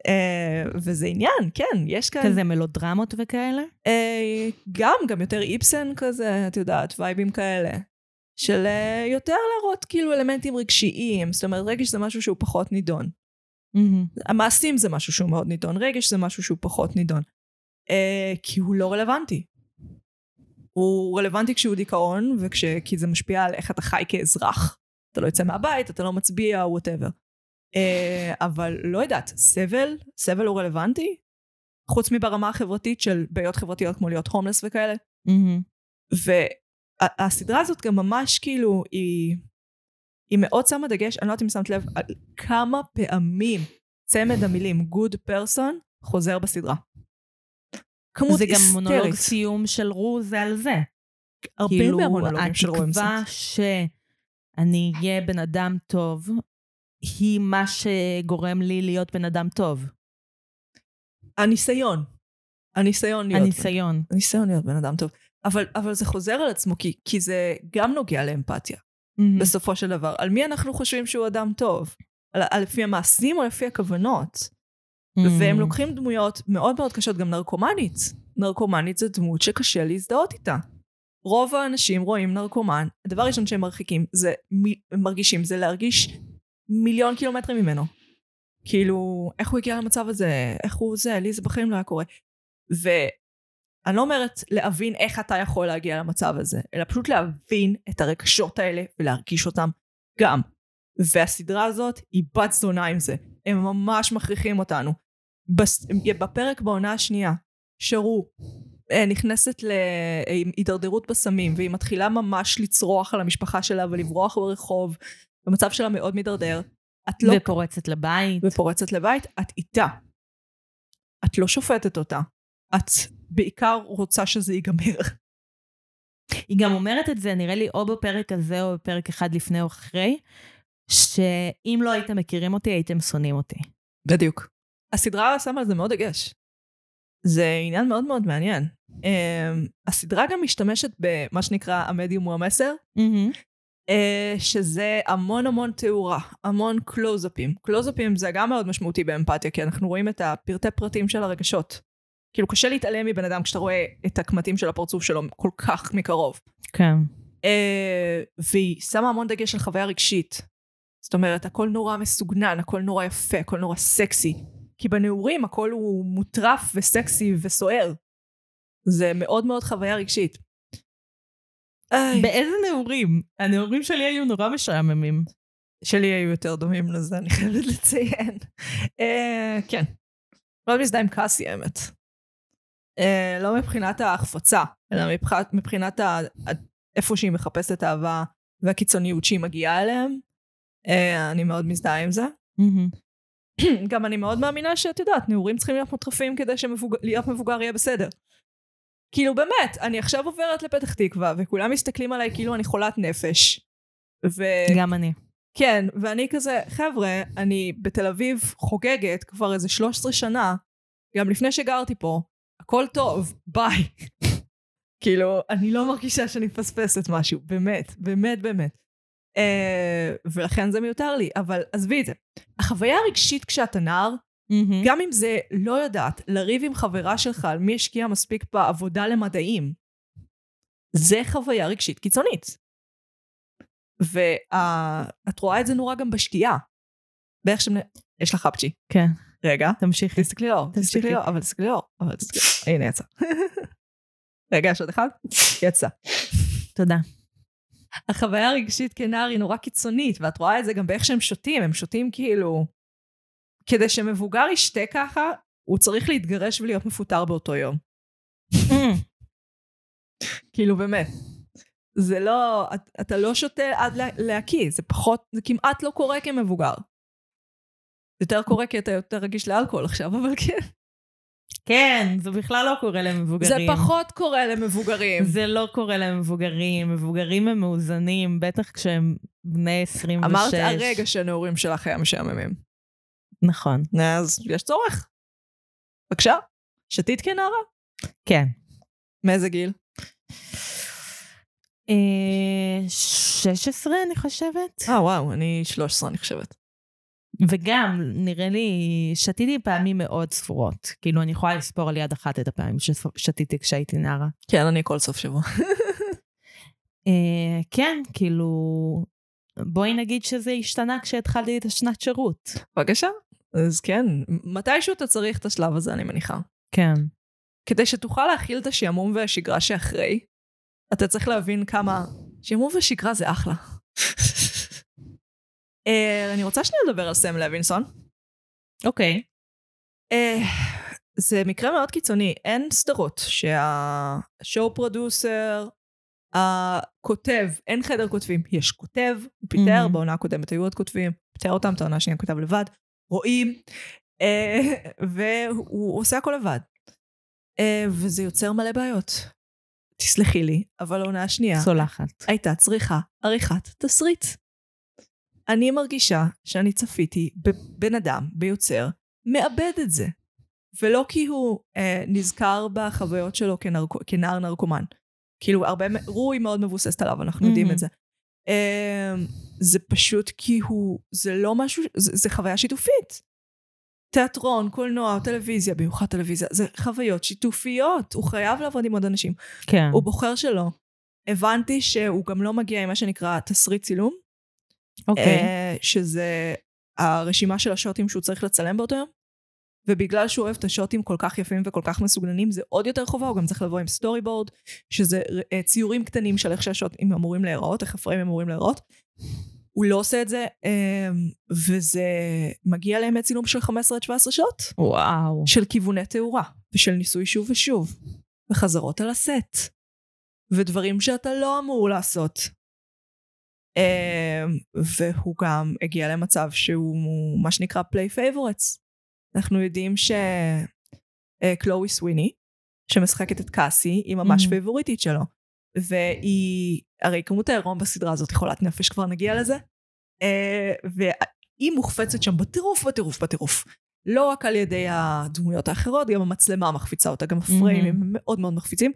אה, וזה עניין, כן, יש כאן... כזה מלודרמות וכאלה? אה, גם, גם יותר איבסן כזה, את יודעת, וייבים כאלה. של יותר להראות כאילו אלמנטים רגשיים, זאת אומרת, רגש זה משהו שהוא פחות נידון. המעשים זה משהו שהוא מאוד נידון, רגש זה משהו שהוא פחות נידון. אה, כי הוא לא רלוונטי. הוא רלוונטי כשהוא דיכאון, וכש... כי זה משפיע על איך אתה חי כאזרח. אתה לא יוצא מהבית, אתה לא מצביע, whatever. Uh, אבל לא יודעת, סבל? סבל הוא רלוונטי? חוץ מברמה החברתית של בעיות חברתיות כמו להיות הומלס וכאלה. מהמם. והסדרה הזאת גם ממש כאילו, היא, היא מאוד שמה דגש, אני לא יודעת אם שמת לב, על כמה פעמים צמד המילים good person חוזר בסדרה. כמות היסטרית. זה גם מונולוג סיום של רו זה על זה. הרבה כאילו, מהמונולוגים של רואים התקווה שאני אהיה בן אדם טוב, היא מה שגורם לי להיות בן אדם טוב. הניסיון. הניסיון להיות... הניסיון. הניסיון להיות בן אדם טוב. אבל, אבל זה חוזר על עצמו, כי, כי זה גם נוגע לאמפתיה, מהמם. בסופו של דבר. על מי אנחנו חושבים שהוא אדם טוב? על, על לפי המעשים או לפי הכוונות? מהמם. והם לוקחים דמויות מאוד מאוד קשות, גם נרקומנית. נרקומנית זו דמות שקשה להזדהות איתה. רוב האנשים רואים נרקומן, הדבר הראשון שהם מרחיקים, זה, מ- מרגישים, זה להרגיש מיליון קילומטרים ממנו. כאילו, איך הוא הגיע למצב הזה? איך הוא זה? לי זה בחיים לא היה קורה. ואני לא אומרת להבין איך אתה יכול להגיע למצב הזה, אלא פשוט להבין את הרגשות האלה ולהרגיש אותם גם. והסדרה הזאת היא בת זונה עם זה. הם ממש מכריחים אותנו. בס... בפרק בעונה השנייה, שרו אה, נכנסת להידרדרות בסמים, והיא מתחילה ממש לצרוח על המשפחה שלה ולברוח ברחוב, המצב שלה מאוד מידרדר. את לא... ופורצת לבית. ופורצת לבית, את איתה. את לא שופטת אותה. את בעיקר רוצה שזה ייגמר. היא גם אומרת את זה, נראה לי, או בפרק הזה או בפרק אחד לפני או אחרי, שאם לא הייתם מכירים אותי, הייתם שונאים אותי. בדיוק. הסדרה שמה על זה מאוד דגש. זה עניין מאוד מאוד מעניין. Um, הסדרה גם משתמשת במה שנקרא המדיום הוא המסר, מהמם. uh, שזה המון המון תאורה, המון קלוזאפים. קלוזאפים זה גם מאוד משמעותי באמפתיה, כי אנחנו רואים את הפרטי פרטים של הרגשות. כאילו קשה להתעלם מבן אדם כשאתה רואה את הקמטים של הפרצוף שלו כל כך מקרוב. כן. Uh, והיא שמה המון דגש על חוויה רגשית. זאת אומרת, הכל נורא מסוגנן, הכל נורא יפה, הכל נורא סקסי. כי בנעורים הכל הוא מוטרף וסקסי וסוער. זה מאוד מאוד חוויה רגשית. באיזה נעורים? הנעורים שלי היו נורא משעממים. שלי היו יותר דומים לזה, אני חייבת לציין. uh, כן. מאוד מזדהה עם קאסי, האמת. Uh, לא מבחינת ההחפצה, אלא מבחינת, מבחינת ה, איפה שהיא מחפשת אהבה והקיצוניות שהיא מגיעה אליהם. Uh, אני מאוד מזדהה עם זה. גם אני מאוד מאמינה שאת יודעת, נעורים צריכים להיות מוטרפים כדי שלהיות מבוגר יהיה בסדר. כאילו באמת, אני עכשיו עוברת לפתח תקווה, וכולם מסתכלים עליי כאילו אני חולת נפש. ו... גם אני. כן, ואני כזה, חבר'ה, אני בתל אביב חוגגת כבר איזה 13 שנה, גם לפני שגרתי פה, הכל טוב, ביי. כאילו, אני לא מרגישה שאני מפספסת משהו, באמת, באמת, באמת. Uh, ולכן זה מיותר לי, אבל עזבי את זה. החוויה הרגשית כשאתה נער, מהמם. גם אם זה לא יודעת, לריב עם חברה שלך על מי השקיע מספיק בעבודה למדעים, זה חוויה רגשית קיצונית. ואת רואה את זה נורא גם בשתייה. באיך שמנ... יש לך חפצ'י. כן. רגע. תמשיכי. תסתכלי לאור. תסתכלי לאור, אבל תסתכלי לאור, אבל תסתכלי... הנה יצא. רגע, יש עוד אחד? יצא. תודה. החוויה הרגשית כנער היא נורא קיצונית, ואת רואה את זה גם באיך שהם שותים, הם שותים כאילו... כדי שמבוגר ישתה ככה, הוא צריך להתגרש ולהיות מפוטר באותו יום. כאילו באמת. זה לא, את, אתה לא שותה עד לה- להקיא, זה פחות, זה כמעט לא קורה כמבוגר. יותר קורה כי אתה יותר רגיש לאלכוהול עכשיו, אבל כן. כן, זה בכלל לא קורה למבוגרים. זה פחות קורה למבוגרים. זה לא קורה למבוגרים. מבוגרים הם מאוזנים, בטח כשהם בני 26. אמרת הרגע שהנעורים שלך היה משעממים. נכון. אז יש צורך. בבקשה, שתית כנערה? כן. מאיזה גיל? אה, 16 אני חושבת. אה וואו, אני 13 אני חושבת. וגם, נראה לי, שתיתי פעמים מאוד ספורות. כאילו, אני יכולה לספור על יד אחת את הפעמים ששתיתי כשהייתי נערה. כן, אני כל סוף שבוע. אה, כן, כאילו, בואי נגיד שזה השתנה כשהתחלתי את השנת שירות. בבקשה. אז כן, מתישהו אתה צריך את השלב הזה, אני מניחה. כן. כדי שתוכל להכיל את השעמום והשגרה שאחרי, אתה צריך להבין כמה... שימור ושגרה זה אחלה. אה, אני רוצה שנייה לדבר על סם לוינסון. אוקיי. אה, זה מקרה מאוד קיצוני, אין סדרות שה show producer, הכותב, אין חדר כותבים, יש כותב, הוא פיטר, Mhm. בעונה הקודמת היו עוד כותבים, פיטר אותם, את העונה השנייה הוא כתב לבד, רואים, אה, והוא עושה הכל לבד. וזה יוצר מלא בעיות. תסלחי לי, אבל העונה השנייה סולחת. הייתה צריכה עריכת תסריט. אני מרגישה שאני צפיתי בבן אדם, ביוצר, מאבד את זה. ולא כי הוא אה, נזכר בחוויות שלו כנרק... כנער נרקומן. כאילו, הרבה, רוי מאוד מבוססת עליו, אנחנו יודעים Mhm. את זה. אה, זה פשוט כי הוא, זה לא משהו, זה, זה חוויה שיתופית. תיאטרון, קולנוע, טלוויזיה, במיוחד טלוויזיה, זה חוויות שיתופיות. הוא חייב לעבוד עם עוד אנשים. כן. הוא בוחר שלא. הבנתי שהוא גם לא מגיע עם מה שנקרא תסריט צילום, אוקיי. אה, שזה הרשימה של השוטים שהוא צריך לצלם באותו יום, ובגלל שהוא אוהב את השוטים כל כך יפים וכל כך מסוגננים, זה עוד יותר חובה, הוא גם צריך לבוא עם סטורי בורד, שזה אה, ציורים קטנים של איך שהשוטים אמורים להיראות, איך הפריים אמורים להיראות. הוא לא עושה את זה, אה, וזה מגיע לימי צילום של 15 עד 17 שעות. וואו. של כיווני תאורה, ושל ניסוי שוב ושוב, וחזרות על הסט, ודברים שאתה לא אמור לעשות. אמ, והוא גם הגיע למצב שהוא מה שנקרא play favorites. אנחנו יודעים שסידני סוויני, שמשחקת את קאסי, היא ממש Mhm. פייבוריטית שלו. והיא, הרי כמות העירום בסדרה הזאת היא חולת נפש, כבר נגיע לזה. אה, והיא מוחפצת שם בטירוף, בטירוף, בטירוף. לא רק על ידי הדמויות האחרות, גם המצלמה מחפיצה אותה, גם הפריימים הם מאוד מאוד מחפיצים.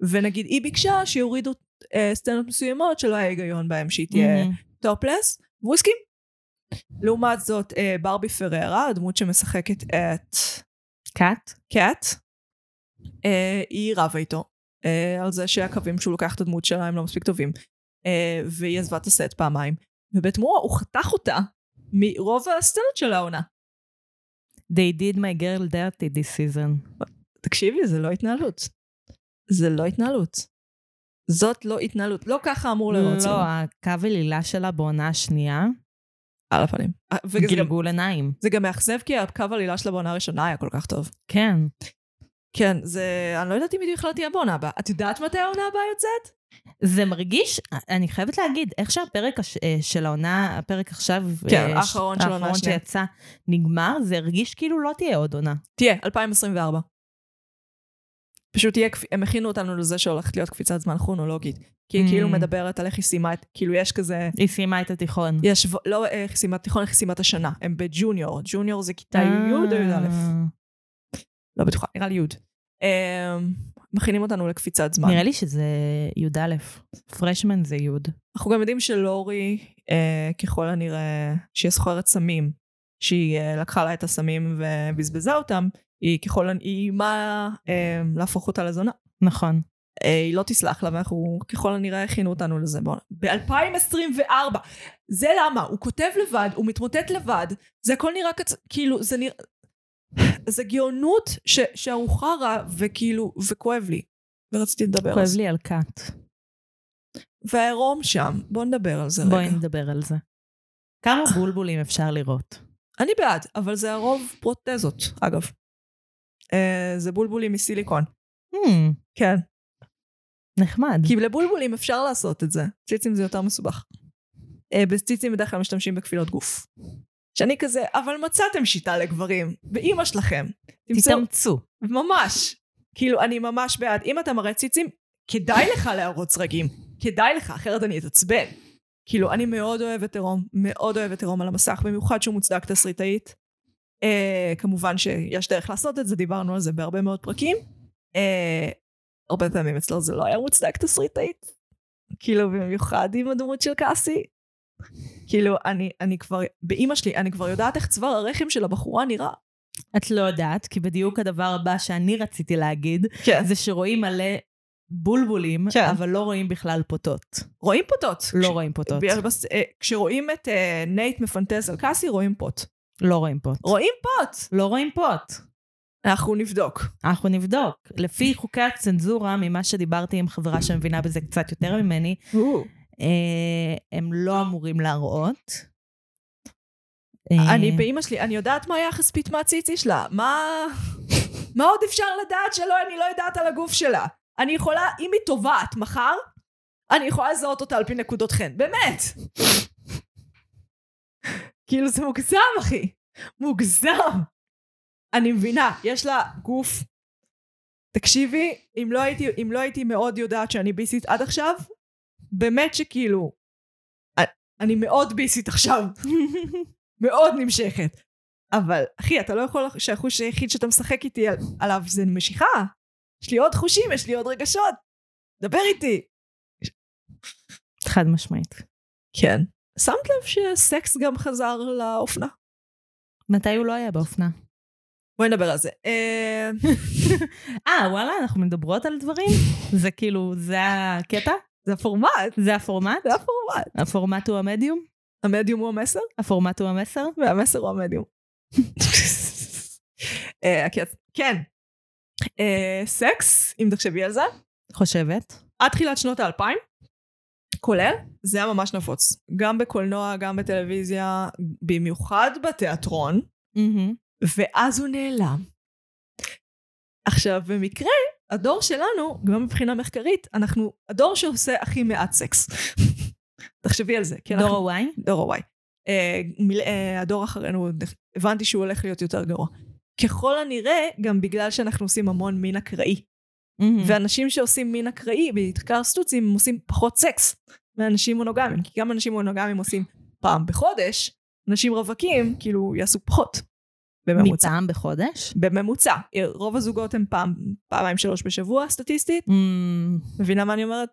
ונגיד היא ביקשה שיורידו אה, סצנות מסוימות שלא היה היגיון בהם שהיא תהיה מהמם. טופלס, והוא הסכים. לעומת זאת, אה, ברבי פררה, הדמות שמשחקת את קאט? קאט, אה, היא רבה איתו אה, על זה שהקווים שהוא לוקח את הדמות שלה הם לא מספיק טובים. אה, והיא עזבה את הסט פעמיים. ובתמורה הוא חתך אותה מרוב הסצנות של העונה. They did my girl dirty this season. תקשיבי, זה לא התנהלות. זה לא התנהלות. זאת לא התנהלות. לא ככה אמור לראות לא, הקו אלילה שלה בעונה השנייה, על הפנים. אה, גלגול עיניים. זה גם מאכזב כי הקו העלילה של הבעונה הראשונה היה כל כך טוב. כן. כן, זה... אני לא יודעת אם היא בכלל תהיה בעונה הבאה. את יודעת מתי העונה הבאה יוצאת? זה מרגיש, אני חייבת להגיד, איך שהפרק הש, אה, של העונה, הפרק עכשיו, כן, אה, האחרון של העונה השנייה. שיצא, נגמר, זה הרגיש כאילו לא תהיה עוד עונה. תהיה, 2024. פשוט תהיה, כפ- הם הכינו אותנו לזה שהולכת להיות קפיצת זמן כרונולוגית. כי היא Mm. כאילו מדברת על איך היא סיימה את... כאילו יש כזה... היא סיימה את התיכון. יש... לא איך היא סיימה תיכון, איך היא סיימה את השנה. הם בג'וניור. ג'וניור זה כיתה י' או י"א. אה, לא בטוחה, נראה לי י'. אמ, מכינים אותנו לקפיצת זמן. נראה לי שזה י"א. פרשמן זה י'. אנחנו גם יודעים שלורי, אה, ככל הנראה, שהיא סוחרת סמים, שהיא אה, לקחה לה את הסמים ובזבזה אותם, היא ככל הנראה, היא איימה אה, להפוך אותה לזונה. נכון. אה, היא לא תסלח לה, ואנחנו ככל הנראה הכינו אותנו לזה. ב-2024! זה למה, הוא כותב לבד, הוא מתמוטט לבד, זה הכל נראה כצ... כאילו, זה נראה... זה גאונות ש... שארוחה רע, וכאילו, וכואב לי. ורציתי לדבר על כואב זה. לי על קאט. והעירום שם, בואו נדבר על זה רגע. בואי נדבר על זה. כמה בולבולים אפשר לראות? אני בעד, אבל זה הרוב פרוטזות, אגב. אה, זה בולבולים מסיליקון. Hmm, כן. נחמד. כי לבולבולים אפשר לעשות את זה. ציצים זה יותר מסובך. אה, בציצים בדרך כלל משתמשים בכפילות גוף. שאני כזה, אבל מצאתם שיטה לגברים, באימא שלכם. תתאמצו. ממש. כאילו, אני ממש בעד. אם אתה מראה ציצים, כדאי לך להראות סרגים. כדאי לך, אחרת אני אתעצבן. כאילו, אני מאוד אוהבת עירום, מאוד אוהבת עירום על המסך, במיוחד שהוא מוצדק תסריטאית. אה, כמובן שיש דרך לעשות את זה, דיברנו על זה בהרבה מאוד פרקים. אה, הרבה פעמים אצלו זה לא היה מוצדק תסריטאית. כאילו, במיוחד עם הדמות של קאסי. כאילו, אני, אני כבר, באימא שלי, אני כבר יודעת איך צוואר הרחם של הבחורה נראה. את לא יודעת, כי בדיוק הדבר הבא שאני רציתי להגיד, כן. זה שרואים מלא בולבולים, כן. אבל לא רואים בכלל פוטות. רואים פוטות. לא רואים פוטות. ב- אה, כשרואים את אה, נייט מפנטז על קאסי, רואים פוט. לא רואים פוט. רואים פוט! לא רואים פוט. אנחנו נבדוק. אנחנו נבדוק. לפי חוקי הצנזורה, ממה שדיברתי עם חברה שמבינה בזה קצת יותר ממני, אה, הם לא אמורים להראות. אה, אני באימא שלי, אני יודעת מה היחס פית מהציצי שלה. מה... מה עוד אפשר לדעת שלא אני לא יודעת על הגוף שלה? אני יכולה, אם היא טובעת מחר, אני יכולה לזהות אותה על פי נקודות חן. באמת. כאילו זה מוגזם, אחי. מוגזם. אני מבינה, יש לה גוף. תקשיבי, אם לא הייתי, אם לא הייתי מאוד יודעת שאני ביסית עד עכשיו, באמת שכאילו, אני מאוד ביסית עכשיו. מאוד נמשכת. אבל אחי, אתה לא יכול שהחוש היחיד שאתה משחק איתי על, עליו זה משיכה. יש לי עוד חושים, יש לי עוד רגשות. דבר איתי. חד משמעית. כן. שמת לב שסקס גם חזר לאופנה? מתי הוא לא היה באופנה? בואי נדבר על זה. אה, אה, וואלה, אנחנו מדברות על דברים? זה כאילו, זה הקטע? זה הפורמט. זה הפורמט? זה הפורמט. הפורמט הוא המדיום? המדיום הוא המסר, הפורמט הוא המסר? והמסר הוא המדיום. אה, כן. אה, סקס, אם תחשבי על זה, חושבת. עד תחילת שנות האלפיים, כולל, זה היה ממש נפוץ. גם בקולנוע, גם בטלוויזיה, במיוחד בתיאטרון, מהמם. ואז הוא נעלם. עכשיו, במקרה, הדור שלנו, גם מבחינה מחקרית, אנחנו הדור שעושה הכי מעט סקס. תחשבי על זה. דור ה-Y? דור ה-Y. אה, אה, הדור אחרינו, הבנתי שהוא הולך להיות יותר גרוע. ככל הנראה, גם בגלל שאנחנו עושים המון מין אקראי. מהמם. ואנשים שעושים מין אקראי, בעיקר סטוצים, הם עושים פחות סקס מאנשים מונוגמיים. כי גם אנשים מונוגמיים עושים פעם בחודש, אנשים רווקים, כאילו, יעשו פחות. בממוצע. מפעם בחודש? בממוצע. רוב הזוגות הם פעם, פעמיים שלוש בשבוע, סטטיסטית. אמ, מבינה מה אני אומרת?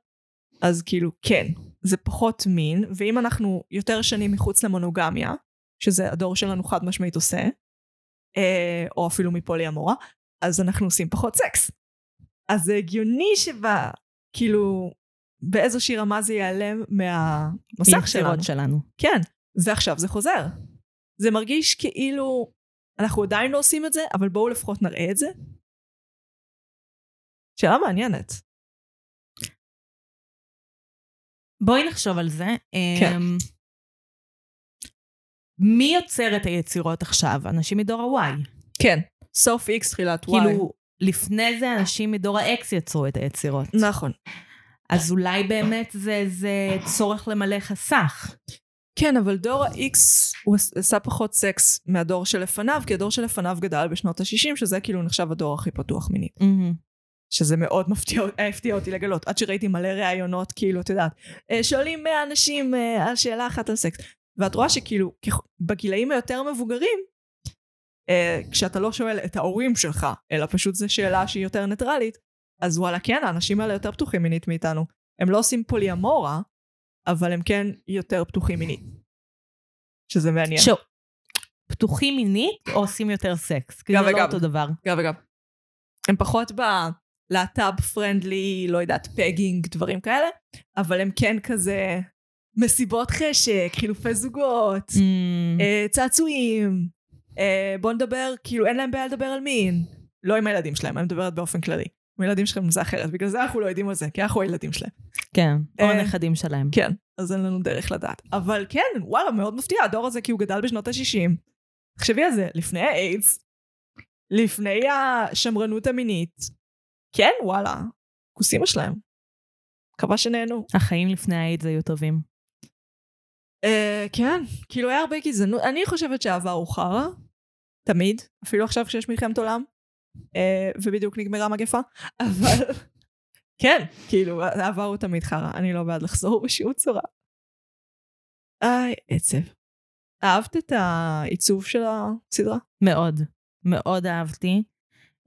אז כאילו, כן, זה פחות מין, ואם אנחנו יותר שנים מחוץ למונוגמיה, שזה הדור שלנו חד משמעית עושה, אה, או אפילו מפולי אמורה, אז אנחנו עושים פחות סקס. אז זה הגיוני שבה, כאילו, באיזושהי רמה זה ייעלם מהמסך שלנו. שלנו. כן, ועכשיו זה חוזר. זה מרגיש כאילו אנחנו עדיין לא עושים את זה, אבל בואו לפחות נראה את זה. שאלה מעניינת. בואי נחשוב על זה. כן. אמ, מי יוצר את היצירות עכשיו? אנשים מדור ה-Y. כן, סוף X תחילת Y. כאילו, לפני זה אנשים מדור ה-X יצרו את היצירות. נכון. אז אולי באמת זה, זה צורך למלא חסך. כן, אבל דור ה-X הוא עשה פחות סקס מהדור שלפניו, כי הדור שלפניו גדל בשנות ה-60, שזה כאילו נחשב הדור הכי פתוח מינית. מהמם. שזה מאוד מפתיע, הפתיע אותי לגלות, עד שראיתי מלא ראיונות, כאילו, את יודעת, אה, שואלים 100 אנשים אה, על שאלה אחת על סקס. ואת רואה שכאילו, בגילאים היותר מבוגרים, כשאתה לא שואל את ההורים שלך, אלא פשוט זו שאלה שהיא יותר ניטרלית, אז וואלה, כן, האנשים האלה יותר פתוחים מינית מאיתנו. הם לא עושים פוליאמורה, אבל הם כן יותר פתוחים מינית. שזה מעניין. שוב, פתוחים מינית או עושים יותר סקס? כי גם זה לא. אותו דבר. גם וגם. הם פחות בלהט"ב פרנדלי, לא יודעת, פגינג, דברים כאלה, אבל הם כן כזה מסיבות חשק, חילופי זוגות, אמ, אה, צעצועים, אה, בוא נדבר, כאילו אין להם בעיה לדבר על מין. לא עם הילדים שלהם, אני מדברת באופן כללי. עם הילדים שלכם זה אחרת, בגלל זה אנחנו לא יודעים על זה, כי אנחנו הילדים שלהם. כן, או אה, הנכדים שלהם. כן, אז אין לנו דרך לדעת. אבל כן, וואלה, מאוד מפתיע, הדור הזה כי הוא גדל בשנות ה-60. תחשבי על זה, לפני האיידס, לפני השמרנות המינית. כן, וואלה, כוסימה שלהם. מקווה שנהנו. החיים לפני האיידס היו טובים. אה, כן, כאילו היה הרבה גזענות. אני חושבת שהעבר הוא חרא, תמיד, אפילו עכשיו כשיש מלחמת עולם, אה, ובדיוק נגמרה מגפה, אבל כן, כאילו, העבר הוא תמיד חרא, אני לא בעד לחזור בשום צורה. איי, עצב. אהבת את העיצוב של הסדרה? מאוד, מאוד אהבתי.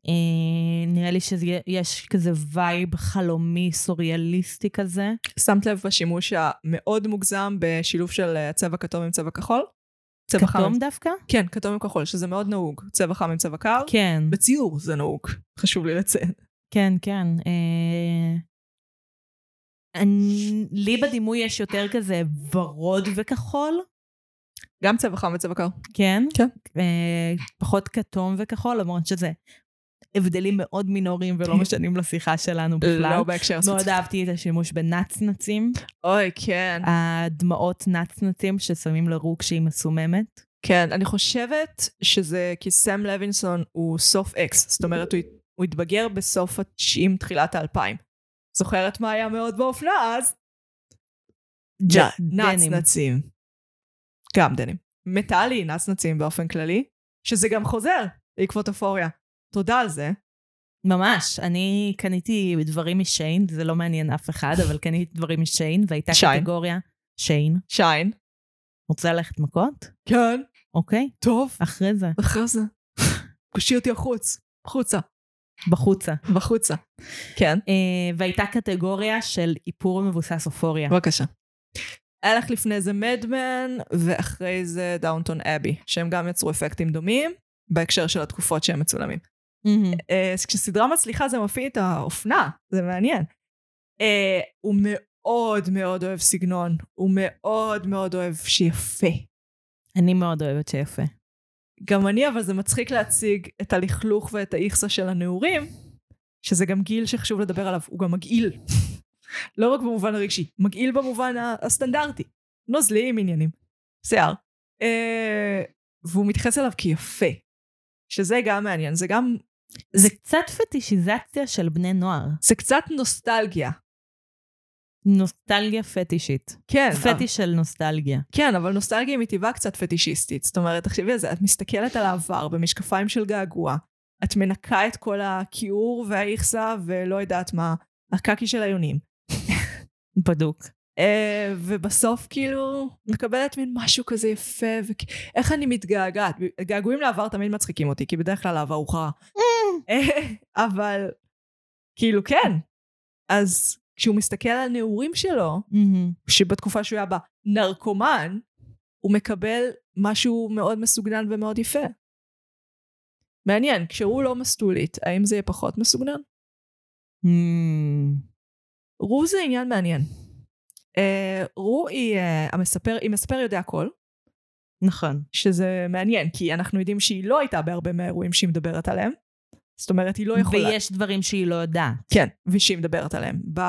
אה, נראה לי שיש כזה vibe חלומי, סוריאליסטי כזה. שמת לב בשימוש המאוד מוגזם בשילוב של אה, צבע כתום עם צבע כחול? צבע חם. כתום דווקא? כן, כתום עם כחול, שזה מאוד נהוג. צבע חם עם צבע קר. כן, בציור זה נהוג, חשוב לי לציין. כן, כן. אה, אני- לי בדימוי יש יותר כזה ורוד וכחול, גם צבע חם וצבע קר. כן? כן. אה, פחות כתום וכחול, למרות שזה הבדלים מאוד מינוריים ולא משנים לשיחה שלנו בכלל. לא בהקשר מאוד הספציפי. אהבתי את השימוש בנצנצים, אוי, כן. הדמעות נצנצים ששמים לרו כשהיא מסוממת. כן, אני חושבת שזה כי סם לוינסון הוא סוף אקס. זאת אומרת, הוא, הוא התבגר בסוף ה-90, תחילת ה-2000. זוכרת מה היה מאוד באופנה אז? נ- נצנצים. גם דנים. מטאלי, נצנצים באופן כללי, שזה גם חוזר בעקבות אפוריה. תודה על זה. ממש, אני קניתי דברים משיין, זה לא מעניין אף אחד, אבל קניתי דברים משיין, והייתה שיין. קטגוריה, שיין. שיין. רוצה ללכת מכות? כן. אוקיי, טוב. אחרי זה, אחרי זה. קושי אותי החוץ. החוצה. בחוצה. בחוצה. כן. אה, והייתה קטגוריה של איפור מבוסס אופוריה. בבקשה. היה לך לפני זה מדמן, ואחרי זה דאונטון אבי, שהם גם יצרו אפקטים דומים, בהקשר של התקופות שהם מצולמים. מהמם. אה, כשסדרה מצליחה זה מפעיל את האופנה, זה מעניין. אה, הוא מאוד מאוד אוהב סגנון, הוא מאוד מאוד אוהב שיפה. אני מאוד אוהבת שיפה. גם אני, אבל זה מצחיק להציג את הלכלוך ואת האיכסה של הנעורים, שזה גם גיל שחשוב לדבר עליו, הוא גם מגעיל. לא רק במובן הרגשי, מגעיל במובן הסטנדרטי. נוזלי עם עניינים. שיער. אה, והוא מתייחס אליו כיפה. שזה גם מעניין, זה גם, זה קצת פטישיזציה של בני נוער. זה קצת נוסטלגיה. נוסטלגיה פטישית. כן, פטיש של נוסטלגיה. כן, אבל נוסטלגיה היא מטבעה קצת פטישיסטית. זאת אומרת, תחשבי על זה, את מסתכלת על העבר במשקפיים של געגוע, את מנקה את כל הכיעור והאיכסה ולא יודעת מה, הקקי של היונים. בדוק. אה, ובסוף כאילו מקבלת מין משהו כזה יפה, ואיך אני מתגעגעת. געגועים לעבר תמיד מצחיקים אותי, כי בדרך כלל העבר הוא חרא. אבל כאילו כן. אז כשהוא מסתכל על הנעורים שלו, מהמם. שבתקופה שהוא היה בה נרקומן, הוא מקבל משהו מאוד מסוגנן ומאוד יפה. מעניין, כשהוא לא מסטולית, האם זה יהיה פחות מסוגנן? מהמם. רו זה עניין מעניין. אה, רו היא אה, המספר, היא מספר יודע הכל, נכון. שזה מעניין, כי אנחנו יודעים שהיא לא הייתה בהרבה מהאירועים שהיא מדברת עליהם. זאת אומרת, היא לא יכולה... ויש דברים שהיא לא יודעת. כן, ושהיא מדברת עליהם. ב...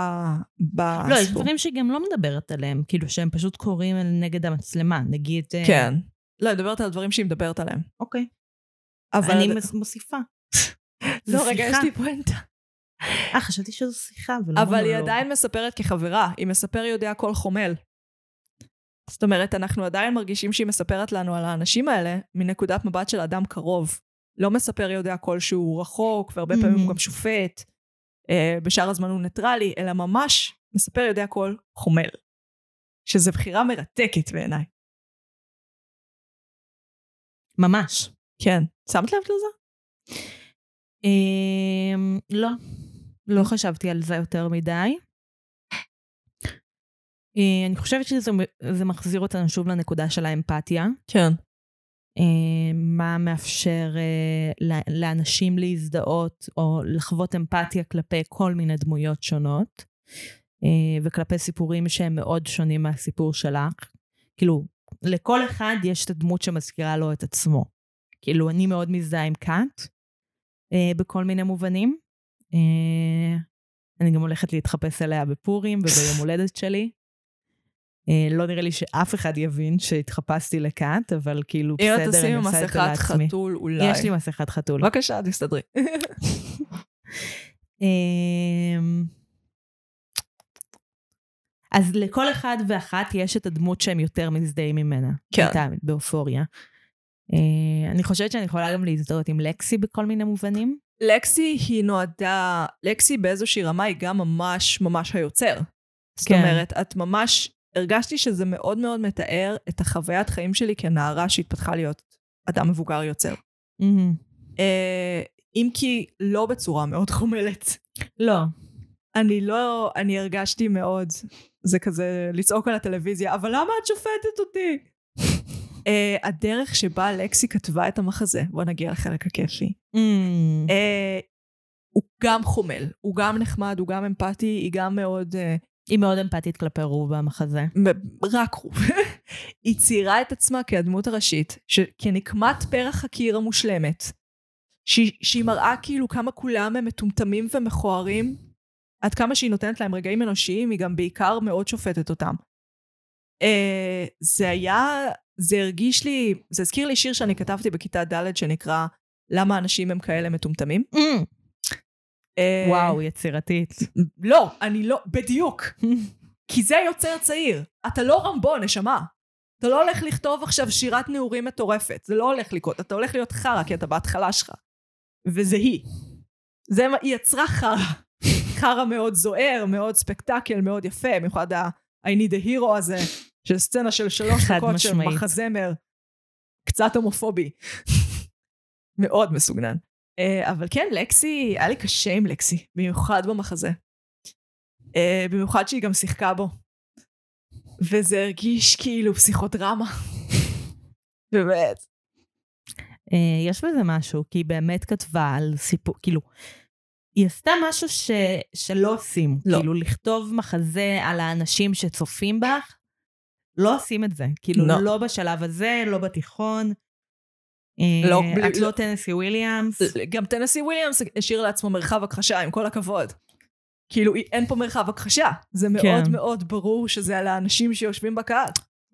בסיפור. לא, יש דברים שהיא גם לא מדברת עליהם, כאילו שהם פשוט קורים נגד המצלמה, נגיד... אה, כן. לא, היא מדברת על דברים שהיא מדברת עליהם. אוקיי. אבל... אני מוסיפה. לא, רגע, יש. לי פואנטה. אה, חשבתי שזו שיחה, ולא אבל היא מונולוג. עדיין מספרת כחברה, היא מספר יודע הכל חומל. זאת אומרת, אנחנו עדיין מרגישים שהיא מספרת לנו על האנשים האלה מנקודת מבט של אדם קרוב. לא מספר יודע הכל שהוא רחוק, והרבה פעמים הוא. גם שופט, אה, בשאר הזמן הוא ניטרלי, אלא ממש מספר יודע הכל חומל. שזו בחירה מרתקת בעיניי. ממש. כן. שמת לב לזה? אמ, לא, לא חשבתי על זה יותר מדי. אה, אני חושבת שזה מחזיר אותנו שוב לנקודה של האמפתיה. כן. אה, מה מאפשר אה, לאנשים להזדהות או לחוות אמפתיה כלפי כל מיני דמויות שונות, אה, וכלפי סיפורים שהם מאוד שונים מהסיפור שלך. כאילו, לכל אחד יש את הדמות שמזכירה לו את עצמו. כאילו, אני מאוד מזדהה עם קאט, בכל מיני מובנים. אני גם הולכת להתחפש אליה בפורים וביום הולדת שלי. אה, לא נראה לי שאף אחד יבין שהתחפשתי לקאט, אבל כאילו, אם את בסדר, אני עושה את זה מסכת לעצמי. חתול אולי. יש לי מסכת חתול. בבקשה, תסתדרי. אמ, אז לכל אחד ואחת יש את הדמות שהם יותר מזדהים ממנה. כן. איתה, באופוריה. אה, אני חושבת שאני יכולה גם להזדהות עם לקסי בכל מיני מובנים. לקסי היא נועדה, לקסי באיזושהי רמה היא גם ממש ממש היוצר. זאת כן. אומרת, את ממש, הרגשתי שזה מאוד מאוד מתאר את החוויית חיים שלי כנערה שהתפתחה להיות אדם מבוגר יוצר. מהמם. אה, אם כי לא בצורה מאוד חומלת. לא. אני לא, אני הרגשתי מאוד, זה כזה לצעוק על הטלוויזיה, אבל למה את שופטת אותי? uh, הדרך שבה לקסי כתבה את המחזה, בוא נגיע לחלק הכיפי. אמ, Uh, הוא גם חומל, הוא גם נחמד, הוא גם אמפתי, היא גם מאוד... Uh, היא מאוד אמפתית כלפי רוב במחזה. רק הוא. היא ציירה את עצמה כהדמות הראשית, ש- כנקמת פרח הקיר המושלמת, שהיא, שהיא מראה כאילו כמה כולם הם מטומטמים ומכוערים, עד כמה שהיא נותנת להם רגעים אנושיים, היא גם בעיקר מאוד שופטת אותם. אה, זה היה, זה הרגיש לי, זה הזכיר לי שיר שאני כתבתי בכיתה ד' שנקרא למה אנשים הם כאלה מטומטמים. אה, וואו, יצירתית. לא, אני לא, בדיוק. כי זה יוצר צעיר. אתה לא רמבו, נשמה. אתה לא הולך לכתוב עכשיו שירת נעורים מטורפת. זה לא הולך לקרות. אתה הולך להיות חרא כי אתה בהתחלה שלך. וזה היא. זה מה, היא יצרה חרא. חרא מאוד זוהר, מאוד ספקטקל, מאוד יפה, במיוחד ה- I need a hero הזה, של סצנה של שלוש דקות של. מחזמר. קצת הומופובי. מאוד מסוגנן. אה, אבל כן, לקסי, היה לי קשה עם לקסי, במיוחד במחזה. אה, במיוחד שהיא גם שיחקה בו. וזה הרגיש כאילו פסיכודרמה. באמת. אה, יש בזה משהו, כי היא באמת כתבה על סיפור, כאילו, היא עשתה משהו ש, שלא עושים. לא. כאילו, לכתוב מחזה על האנשים שצופים בך, לא עושים את זה. כאילו, לא. לא בשלב הזה, לא בתיכון. אה, לא, את בלי- לא לא. טנסי וויליאמס. גם טנסי וויליאמס השאיר לעצמו מרחב הכחשה, עם כל הכבוד. כאילו, אין פה מרחב הכחשה. זה מאוד כן. מאוד ברור שזה על האנשים שיושבים בקהל.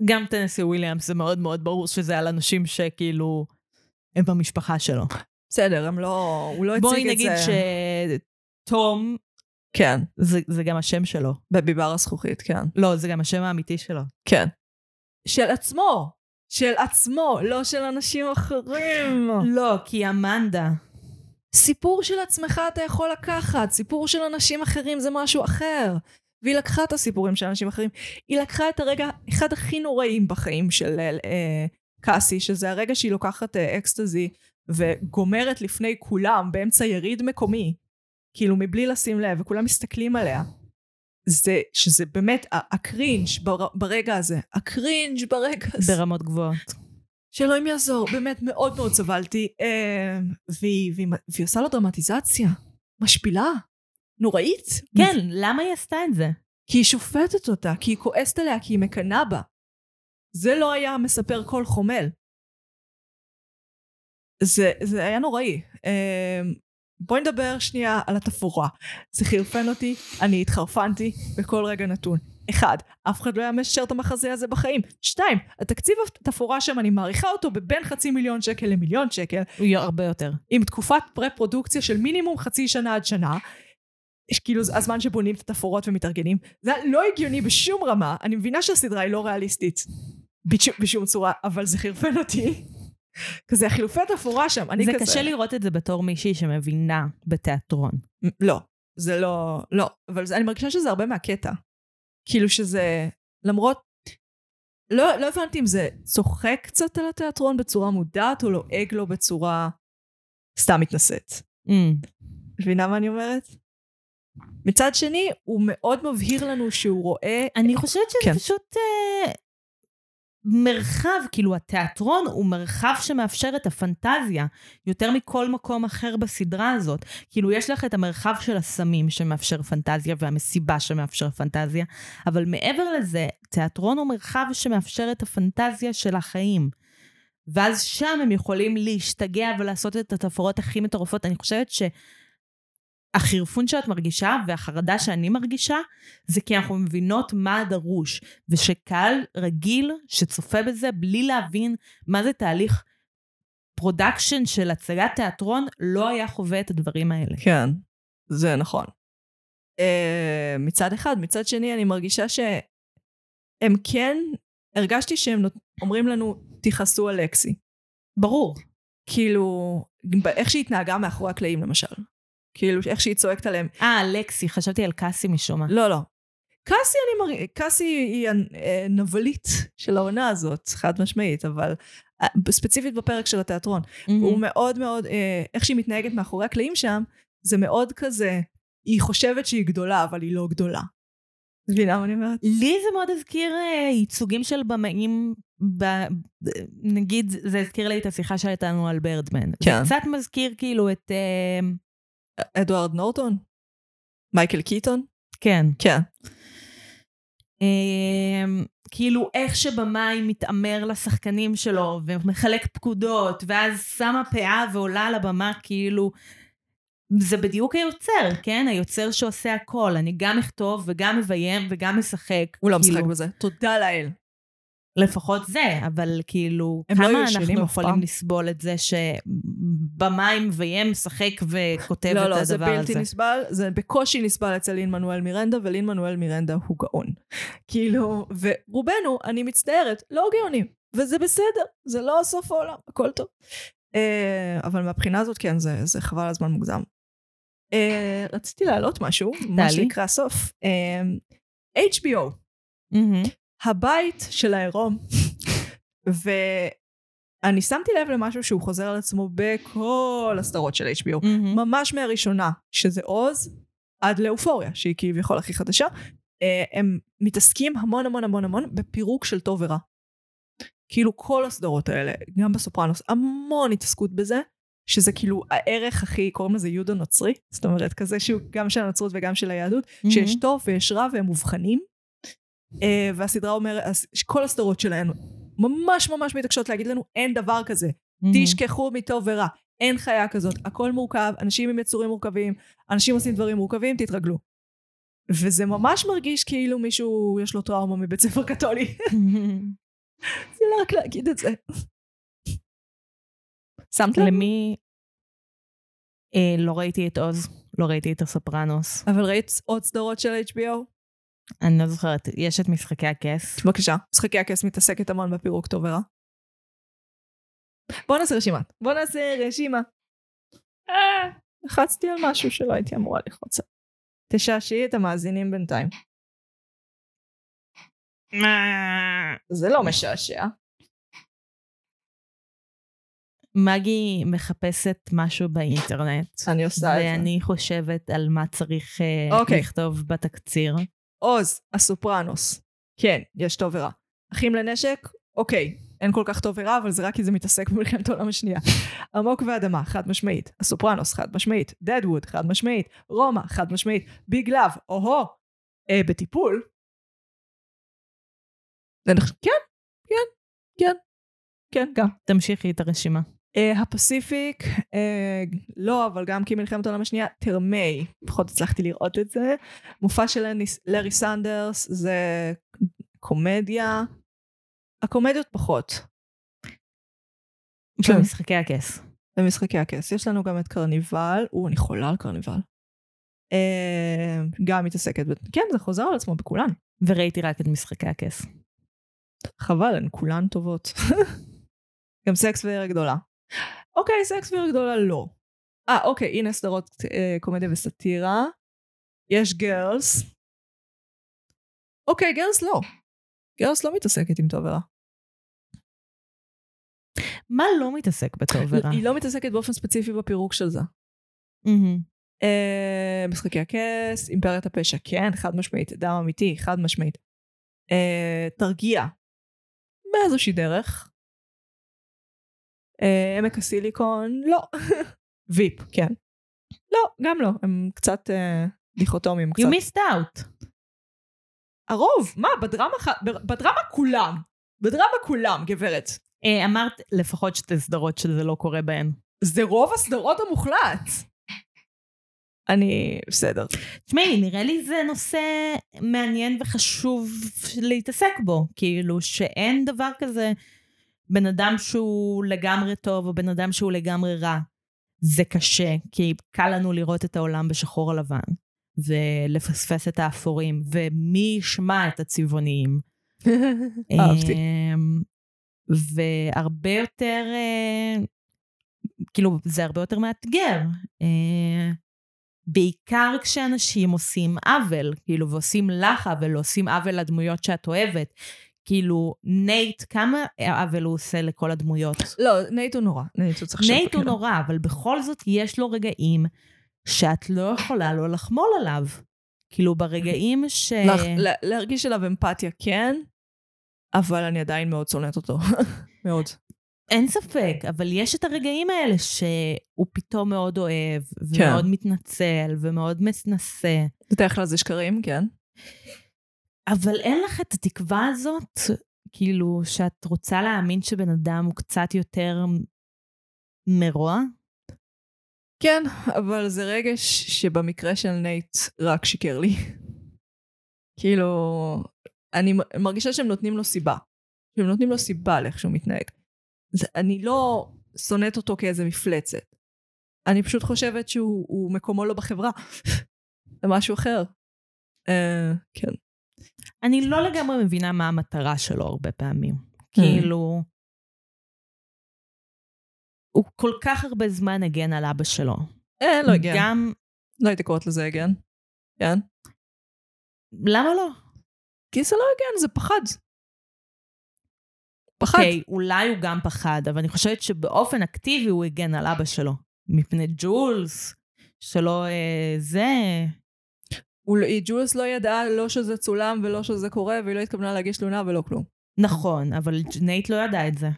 גם טנסי וויליאמס, זה מאוד מאוד ברור שזה על אנשים שכאילו, הם במשפחה שלו. בסדר, הם לא... הוא לא הציג את זה. בואי נגיד שתום, כן, זה, זה גם השם שלו. בביבר הזכוכית, כן. לא, זה גם השם האמיתי שלו. כן. של עצמו. של עצמו, לא של אנשים אחרים. לא, כי אמנדה. סיפור של עצמך אתה יכול לקחת, סיפור של אנשים אחרים זה משהו אחר. והיא לקחה את הסיפורים של אנשים אחרים. היא לקחה את הרגע, אחד הכי נוראים בחיים של אה, קאסי, שזה הרגע שהיא לוקחת אה, אקסטזי וגומרת לפני כולם באמצע יריד מקומי, כאילו מבלי לשים לב, וכולם מסתכלים עליה. זה, שזה באמת הקרינג' בר, ברגע הזה, הקרינג' ברגע הזה. ברמות גבוהות. שאלוהים יעזור, באמת מאוד מאוד סבלתי. אה, והיא, והיא, והיא עושה לו דרמטיזציה, משפילה, נוראית. כן, למה היא עשתה את זה? כי היא שופטת אותה, כי היא כועסת עליה, כי היא מקנאה בה. זה לא היה מספר קול חומל. זה, זה היה נוראי. אה, בואי נדבר שנייה על התפאורה. זה חירפן אותי, אני התחרפנתי בכל רגע נתון. אחד, אף אחד לא היה משדר את המחזה הזה בחיים. שתיים, התקציב התפאורה שם, אני מעריכה אותו בבין חצי מיליון שקל למיליון שקל, הוא יהיה הרבה יותר. עם תקופת פרה-פרודוקציה של מינימום חצי שנה עד שנה. יש כאילו הזמן שבונים את התפאורות ומתארגנים. זה לא הגיוני בשום רמה. אני מבינה שהסדרה היא לא ריאליסטית בשום, בשום צורה, אבל זה חרפן אותי. כזה החילופי תפאורה שם, אני זה כזה... קשה לראות את זה בתור מישהי שמבינה בתיאטרון. לא, זה לא, לא, אבל זה, אני מרגישה שזה הרבה מהקטע. כאילו שזה, למרות, לא, לא הבנתי אם זה צוחק קצת על התיאטרון בצורה מודעת, או לועג לו בצורה סתם מתנשאת. Mm. מבינה מה אני אומרת? מצד שני, הוא מאוד מבהיר לנו שהוא רואה... אני חושבת שזה כן. פשוט אה, מרחב, כאילו התיאטרון הוא מרחב שמאפשר את הפנטזיה יותר מכל מקום אחר בסדרה הזאת. כאילו יש לך את המרחב של הסמים שמאפשר פנטזיה והמסיבה שמאפשר פנטזיה, אבל מעבר לזה, תיאטרון הוא מרחב שמאפשר את הפנטזיה של החיים. ואז שם הם יכולים להשתגע ולעשות את התפאורות הכי מטורפות. אני חושבת ש... החירפון שאת מרגישה והחרדה שאני מרגישה, זה כי אנחנו מבינות מה הדרוש, ושקהל רגיל שצופה בזה בלי להבין מה זה תהליך production של הצגת תיאטרון, לא היה חווה את הדברים האלה. כן, זה נכון. Uh, מצד אחד, מצד שני, אני מרגישה שהם כן, הרגשתי שהם נות... אומרים לנו, תכעסו על לקסי. ברור. כאילו, איך שהיא התנהגה מאחורי הקלעים למשל. כאילו, איך שהיא צועקת עליהם. אה, לקסי, חשבתי על קאסי משום מה. לא, לא. קאסי, אני מרגישה, קאסי היא הנבלית של העונה הזאת, חד משמעית, אבל אה, ספציפית בפרק של התיאטרון. הוא מאוד מאוד, אה, איך שהיא מתנהגת מאחורי הקלעים שם, זה מאוד כזה, היא חושבת שהיא גדולה, אבל היא לא גדולה. מבינה מה אני אומרת? לי זה מאוד הזכיר אה, ייצוגים של במאים, ב, נגיד, זה הזכיר לי את השיחה שהייתה לנו על ברדמן. כן. זה קצת מזכיר כאילו את... אדוארד נורטון? מייקל קיטון? כן. כן. אה, כאילו איך שבמאי מתעמר לשחקנים שלו ומחלק פקודות, ואז שמה פאה ועולה על הבמה כאילו... זה בדיוק היוצר, כן? היוצר שעושה הכל. אני גם אכתוב וגם מביים וגם משחק. הוא לא כאילו, משחק בזה. תודה לאל. לפחות זה, אבל כאילו, לא כמה ישנים אנחנו יכולים. לסבול את זה שבמאי מביים, משחק וכותב לא, את לא, זה הדבר בלתי הזה? נסבל, זה בקושי נסבל אצל לין מנואל מירנדה, ולין מנואל מירנדה הוא גאון. כאילו, ורובנו, אני מצטערת, לא גאונים, וזה בסדר, זה לא סוף העולם, הכל טוב. אה, אבל מהבחינה הזאת, כן, זה, זה חבל הזמן מוגזם. אה, רציתי להעלות משהו, מה. שנקרא סוף. אה, HBO, מהמם. הבית של העירום. ואני שמתי לב למשהו שהוא חוזר על עצמו בכל הסדרות של HBO. מהמם. ממש מהראשונה, שזה עוז, עד לאופוריה, שהיא כביכול הכי חדשה, אה, הם מתעסקים המון המון המון המון בפירוק של טוב ורע. כאילו כל הסדרות האלה, גם בסופרנוס, המון התעסקות בזה, שזה כאילו הערך הכי, קוראים לזה יהודו נוצרי, זאת אומרת כזה שהוא גם של הנצרות וגם של היהדות, שיש טוב ויש רע והם מובחנים. אה, והסדרה אומרת, כל הסדרות שלהם ממש ממש מתעקשות להגיד לנו אין דבר כזה. תשכחו מטוב ורע. אין חיה כזאת, הכל מורכב, אנשים עם יצורים מורכבים, אנשים עושים דברים מורכבים, תתרגלו. וזה ממש מרגיש כאילו מישהו יש לו טראומה מבית ספר קתולי. זה לא רק להגיד את זה. שמת לב? למי... אה, לא ראיתי את עוז, לא ראיתי את הסופרנוס. אבל ראית עוד סדרות של HBO? אני לא זוכרת, יש את משחקי הכס. בבקשה. משחקי הכס מתעסקת המון בפירוק טוב ורע. בוא נעשה רשימה. בוא נעשה רשימה. אה, לחצתי על משהו שלא הייתי אמורה. עליו. תשעשעי את המאזינים בינתיים. זה לא משעשע. מגי מחפשת משהו באינטרנט. אני עושה את זה. ואני חושבת על מה צריך אה, אוקיי. לכתוב בתקציר. עוז, הסופרנוס. כן, יש טוב ורע. אחים לנשק? אוקיי. אין כל כך טוב ורע, אבל זה רק כי זה מתעסק במלחמת העולם השנייה. עמוק ואדמה, חד משמעית. הסופרנוס, חד משמעית. דדווד, חד משמעית. רומא, חד משמעית. ביג לאב, או-הו. אה, בטיפול. כן, כן, כן. כן, גם. תמשיכי את הרשימה. אה, הפסיפיק, אה, לא, אבל גם כי מלחמת העולם השנייה, תרמי, פחות הצלחתי לראות את זה. מופע של לארי סנדרס זה קומדיה. הקומדיות פחות, כן. במשחקי הכס. במשחקי הכס. יש לנו גם את קרניבל, או, אני חולה על קרניבל. אה, גם מתעסקת, ב- כן, זה חוזר על עצמו בכולן. וראיתי רק את משחקי הכס. חבל, הן כולן טובות. גם סקס ועיר גדולה. אוקיי, סקס ועיר גדולה לא. אה, אוקיי, הנה סדרות אה, קומדיה וסאטירה. יש גרלס. אוקיי, גרלס לא. גרלס לא מתעסקת עם טוב ורע. מה לא מתעסק בטוב ורע? היא לא מתעסקת באופן ספציפי בפירוק של זה. אה, משחקי הכס, אימפריית הפשע, כן, חד משמעית. דם אמיתי, חד משמעית. אה, תרגיע. באיזושהי דרך. אה, עמק הסיליקון, לא. ויפ, כן. לא, גם לא. הם קצת אה, דיכוטומיים. You קצת. missed out. הרוב, מה, בדרמה, בדרמה כולם. בדרמה כולם, גברת. אה, אמרת לפחות שתי סדרות שזה לא קורה בהן. זה רוב הסדרות המוחלט. אני, בסדר. תשמעי, נראה לי זה נושא מעניין וחשוב להתעסק בו. כאילו, שאין דבר כזה בן אדם שהוא לגמרי טוב או בן אדם שהוא לגמרי רע. זה קשה, כי קל לנו לראות את העולם בשחור על לבן, ולפספס את האפורים, ומי ישמע את הצבעוניים. אהבתי. אמ, והרבה יותר, אה, כאילו, זה הרבה יותר מאתגר. אה, בעיקר כשאנשים עושים עוול, כאילו, ועושים לך עוול, עושים עוול לדמויות שאת אוהבת. כאילו, נייט, כמה עוול הוא עושה לכל הדמויות? לא, נייט הוא נורא. נייט הוא צריך לשבת נייט הוא בכלא. נורא, אבל בכל זאת יש לו רגעים שאת לא יכולה לא לחמול עליו. כאילו, ברגעים ש... לך- לה- להרגיש אליו אמפתיה כן, אבל אני עדיין מאוד שונאת אותו. מאוד. אין ספק, אבל יש את הרגעים האלה שהוא פתאום מאוד אוהב, כן. ומאוד מתנצל, ומאוד מתנשא. בדרך כלל זה שקרים, כן. אבל אין לך את התקווה הזאת, כאילו, שאת רוצה להאמין שבן אדם הוא קצת יותר מרוע? כן, אבל זה רגש שבמקרה של נייט רק שיקר לי. כאילו, אני מרגישה שהם נותנים לו סיבה. שהם נותנים לו סיבה לאיך שהוא מתנהג. זה, אני לא שונאת אותו כאיזה מפלצת. אני פשוט חושבת שהוא הוא מקומו לא בחברה. זה משהו אחר. Uh, כן. אני לא לגמרי מבינה מה המטרה שלו הרבה פעמים. כאילו, הוא כל כך הרבה זמן הגן על אבא שלו. אה, לא הגן. גם, לא הייתי קוראת לזה הגן. כן? למה לא? כי זה לא הגן, זה פחד. פחד. אוקיי, אולי הוא גם פחד, אבל אני חושבת שבאופן אקטיבי הוא הגן על אבא שלו. מפני ג'ולס, שלא אה, זה... הוא לא- ג'ולס לא ידעה לא שזה צולם ולא שזה קורה, והיא לא התכוונה להגיש תלונה ולא כלום. נכון, אבל נייט לא ידע את זה.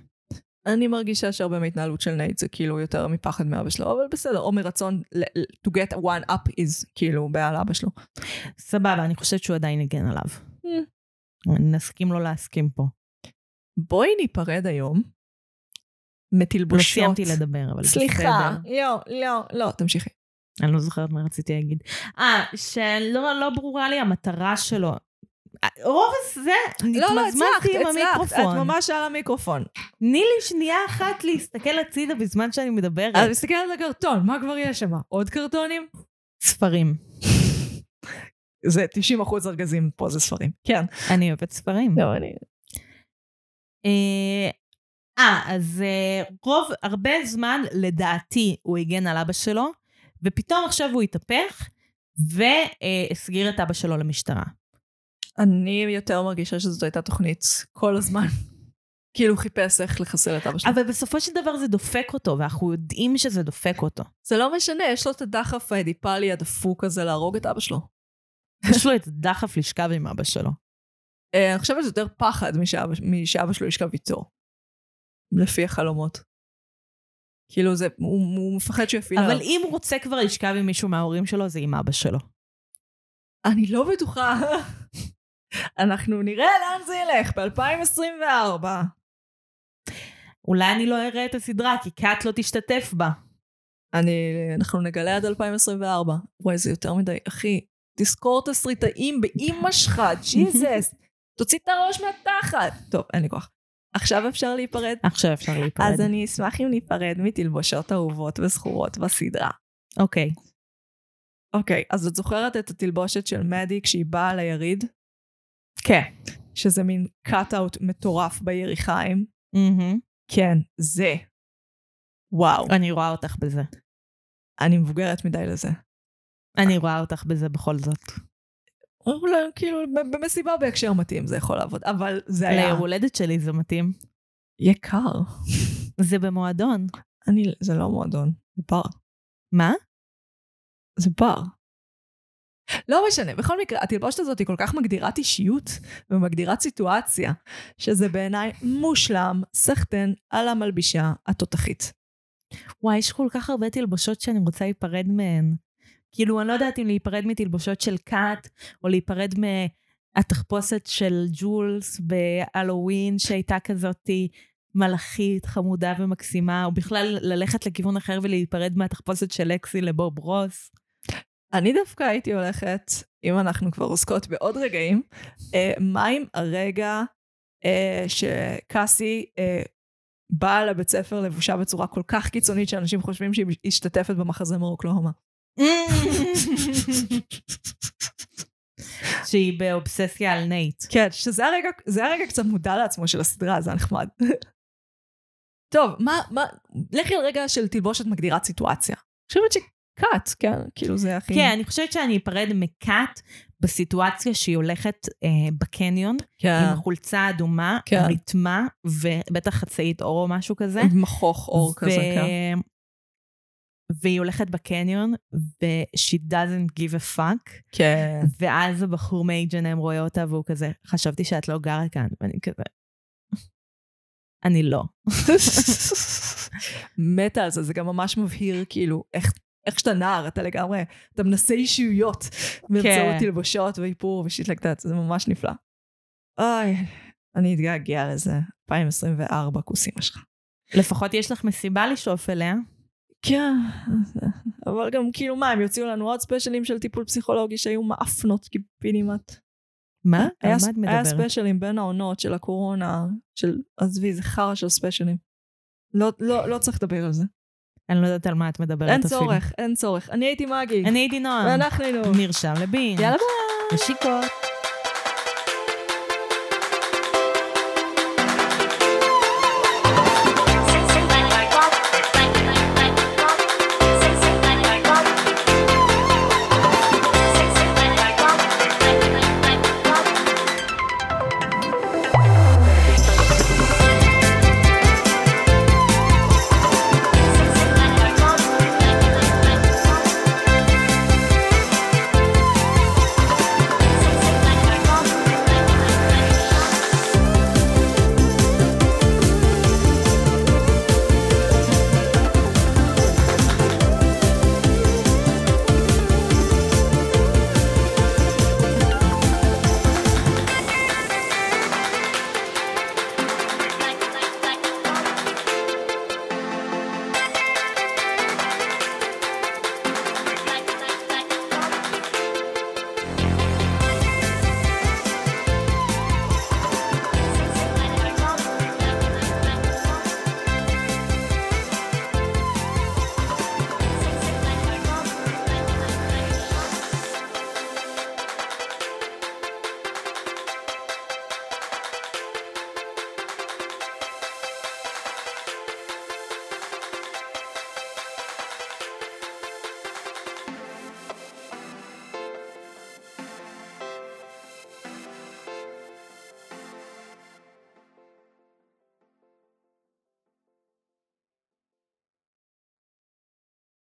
אני מרגישה שהרבה מההתנהלות של נייט זה כאילו יותר מפחד מאבא שלו, אבל בסדר, או מרצון to get one up is כאילו בעל אבא שלו. סבבה, אני חושבת שהוא עדיין הגן עליו. Hmm. נסכים לא להסכים פה. בואי ניפרד היום לא מתלבושות. סיימתי לדבר, אבל סליחה, בסדר. לא, לא, לא, תמשיכי. אני לא זוכרת מה רציתי להגיד. אה, שלא לא ברורה לי המטרה שלו. רוב הזה, לא, לא, התמזמזתי עם הצלחת, את המיקרופון. ממש על המיקרופון. תני לי שנייה אחת להסתכל הצידה בזמן שאני מדברת. אז תסתכל על הקרטון, מה כבר יש שם? עוד קרטונים? ספרים. זה 90 אחוז ארגזים פה זה ספרים. כן. אני אוהבת ספרים. לא, אני... אה, אה, אז אה, רוב, הרבה זמן, לדעתי, הוא הגן על אבא שלו, ופתאום עכשיו הוא התהפך, והסגיר את אבא שלו למשטרה. אני יותר מרגישה שזאת הייתה תוכנית כל הזמן. כאילו חיפש איך לחסל את אבא שלו. אבל בסופו של דבר זה דופק אותו, ואנחנו יודעים שזה דופק אותו. זה לא משנה, יש לו את הדחף האדיפלי הדפוק הזה להרוג את אבא שלו. יש לו את הדחף לשכב עם אבא שלו. אה, אני חושבת שזה יותר פחד משאבא, משאבא שלו ישכב איתו. לפי החלומות. כאילו זה, הוא, הוא מפחד שהוא יפעיל אבל עליו. אם הוא רוצה כבר לשכב עם מישהו מההורים שלו, זה עם אבא שלו. אני לא בטוחה. אנחנו נראה לאן זה ילך ב-2024. אולי אני לא אראה את הסדרה, כי קאט לא תשתתף בה. אני, אנחנו נגלה עד 2024. וואי, זה יותר מדי. אחי, תזכור תסריטאים באימא שלך, ג'יזס. תוציא את הראש מהתחת. טוב, אין לי כוח. עכשיו אפשר להיפרד? עכשיו אפשר להיפרד. אז אני אשמח אם ניפרד מתלבושות אהובות וזכורות בסדרה. אוקיי. אוקיי, אז את זוכרת את התלבושת של מדי כשהיא באה ליריד? כן. שזה מין cut-out מטורף ביריחיים? מהמם. כן, זה. וואו, אני רואה אותך בזה. אני מבוגרת מדי לזה. אני רואה אותך בזה בכל זאת. אולי כאילו במסיבה בהקשר מתאים זה יכול לעבוד, אבל זה היה ליום הולדת שלי זה מתאים. יקר. זה במועדון. אני, זה לא מועדון, זה בר. מה? זה בר. לא משנה, בכל מקרה, התלבושת הזאת היא כל כך מגדירת אישיות ומגדירת סיטואציה, שזה בעיניי מושלם, סחטן על המלבישה התותחית. וואי, יש כל כך הרבה תלבושות שאני רוצה להיפרד מהן. כאילו, אני לא יודעת אם להיפרד מתלבושות של קאט, או להיפרד מהתחפושת של ג'ולס בהלואוין, שהייתה כזאתי מלאכית, חמודה ומקסימה, או בכלל ללכת לכיוון אחר ולהיפרד מהתחפושת של לקסי לבוב רוס. אני דווקא הייתי הולכת, אם אנחנו כבר עוסקות בעוד רגעים, אה, מה עם הרגע אה, שקאסי אה, באה לבית ספר לבושה בצורה כל כך קיצונית שאנשים חושבים שהיא משתתפת במחזמר אוקלהומה. שהיא באובססיה על נייט. כן, שזה הרגע, זה הרגע קצת מודע לעצמו של הסדרה, זה היה נחמד. טוב, מה, מה, לכי על רגע של תלבושת מגדירת סיטואציה. אני חושבת שקאט, כן, כאילו זה הכי... כן, אני חושבת שאני אפרד מקאט בסיטואציה שהיא הולכת אה, בקניון, כן. עם החולצה האדומה, כן. ריתמה, ובטח חצאית אור או משהו כזה. מכוך אור כזה, כן. והיא הולכת בקניון, ו-she doesn't give a fuck, כן. ואז הבחור מ-H&M רואה אותה, והוא כזה, חשבתי שאת לא גרה כאן, ואני כזה, אני לא. מתה על זה, זה גם ממש מבהיר כאילו איך, איך שאתה נער, אתה לגמרי, אתה מנסה אישיויות באמצעות תלבושות ואיפור ושיט לקאט, זה ממש נפלא. אוי, אני אתגעגע לזה. 2024, כוס אמא שלך. לפחות יש לך מסיבה לשאוף אליה. כן, אבל גם כאילו מה, הם יוציאו לנו עוד ספיישלים של טיפול פסיכולוגי שהיו מאפנות קיבינימט. מה? על היה, מה ס- היה? ספיישלים בין העונות של הקורונה, של, עזבי, זה חרא של ספיישלים. לא, לא, לא צריך לדבר על זה. אני לא יודעת על מה את מדברת אין אפילו. צורך, אין צורך. אני הייתי מגי. אני היינו נועם. ואנחנו היינו. נרשם לבין. יאללה ביי. נשיקות.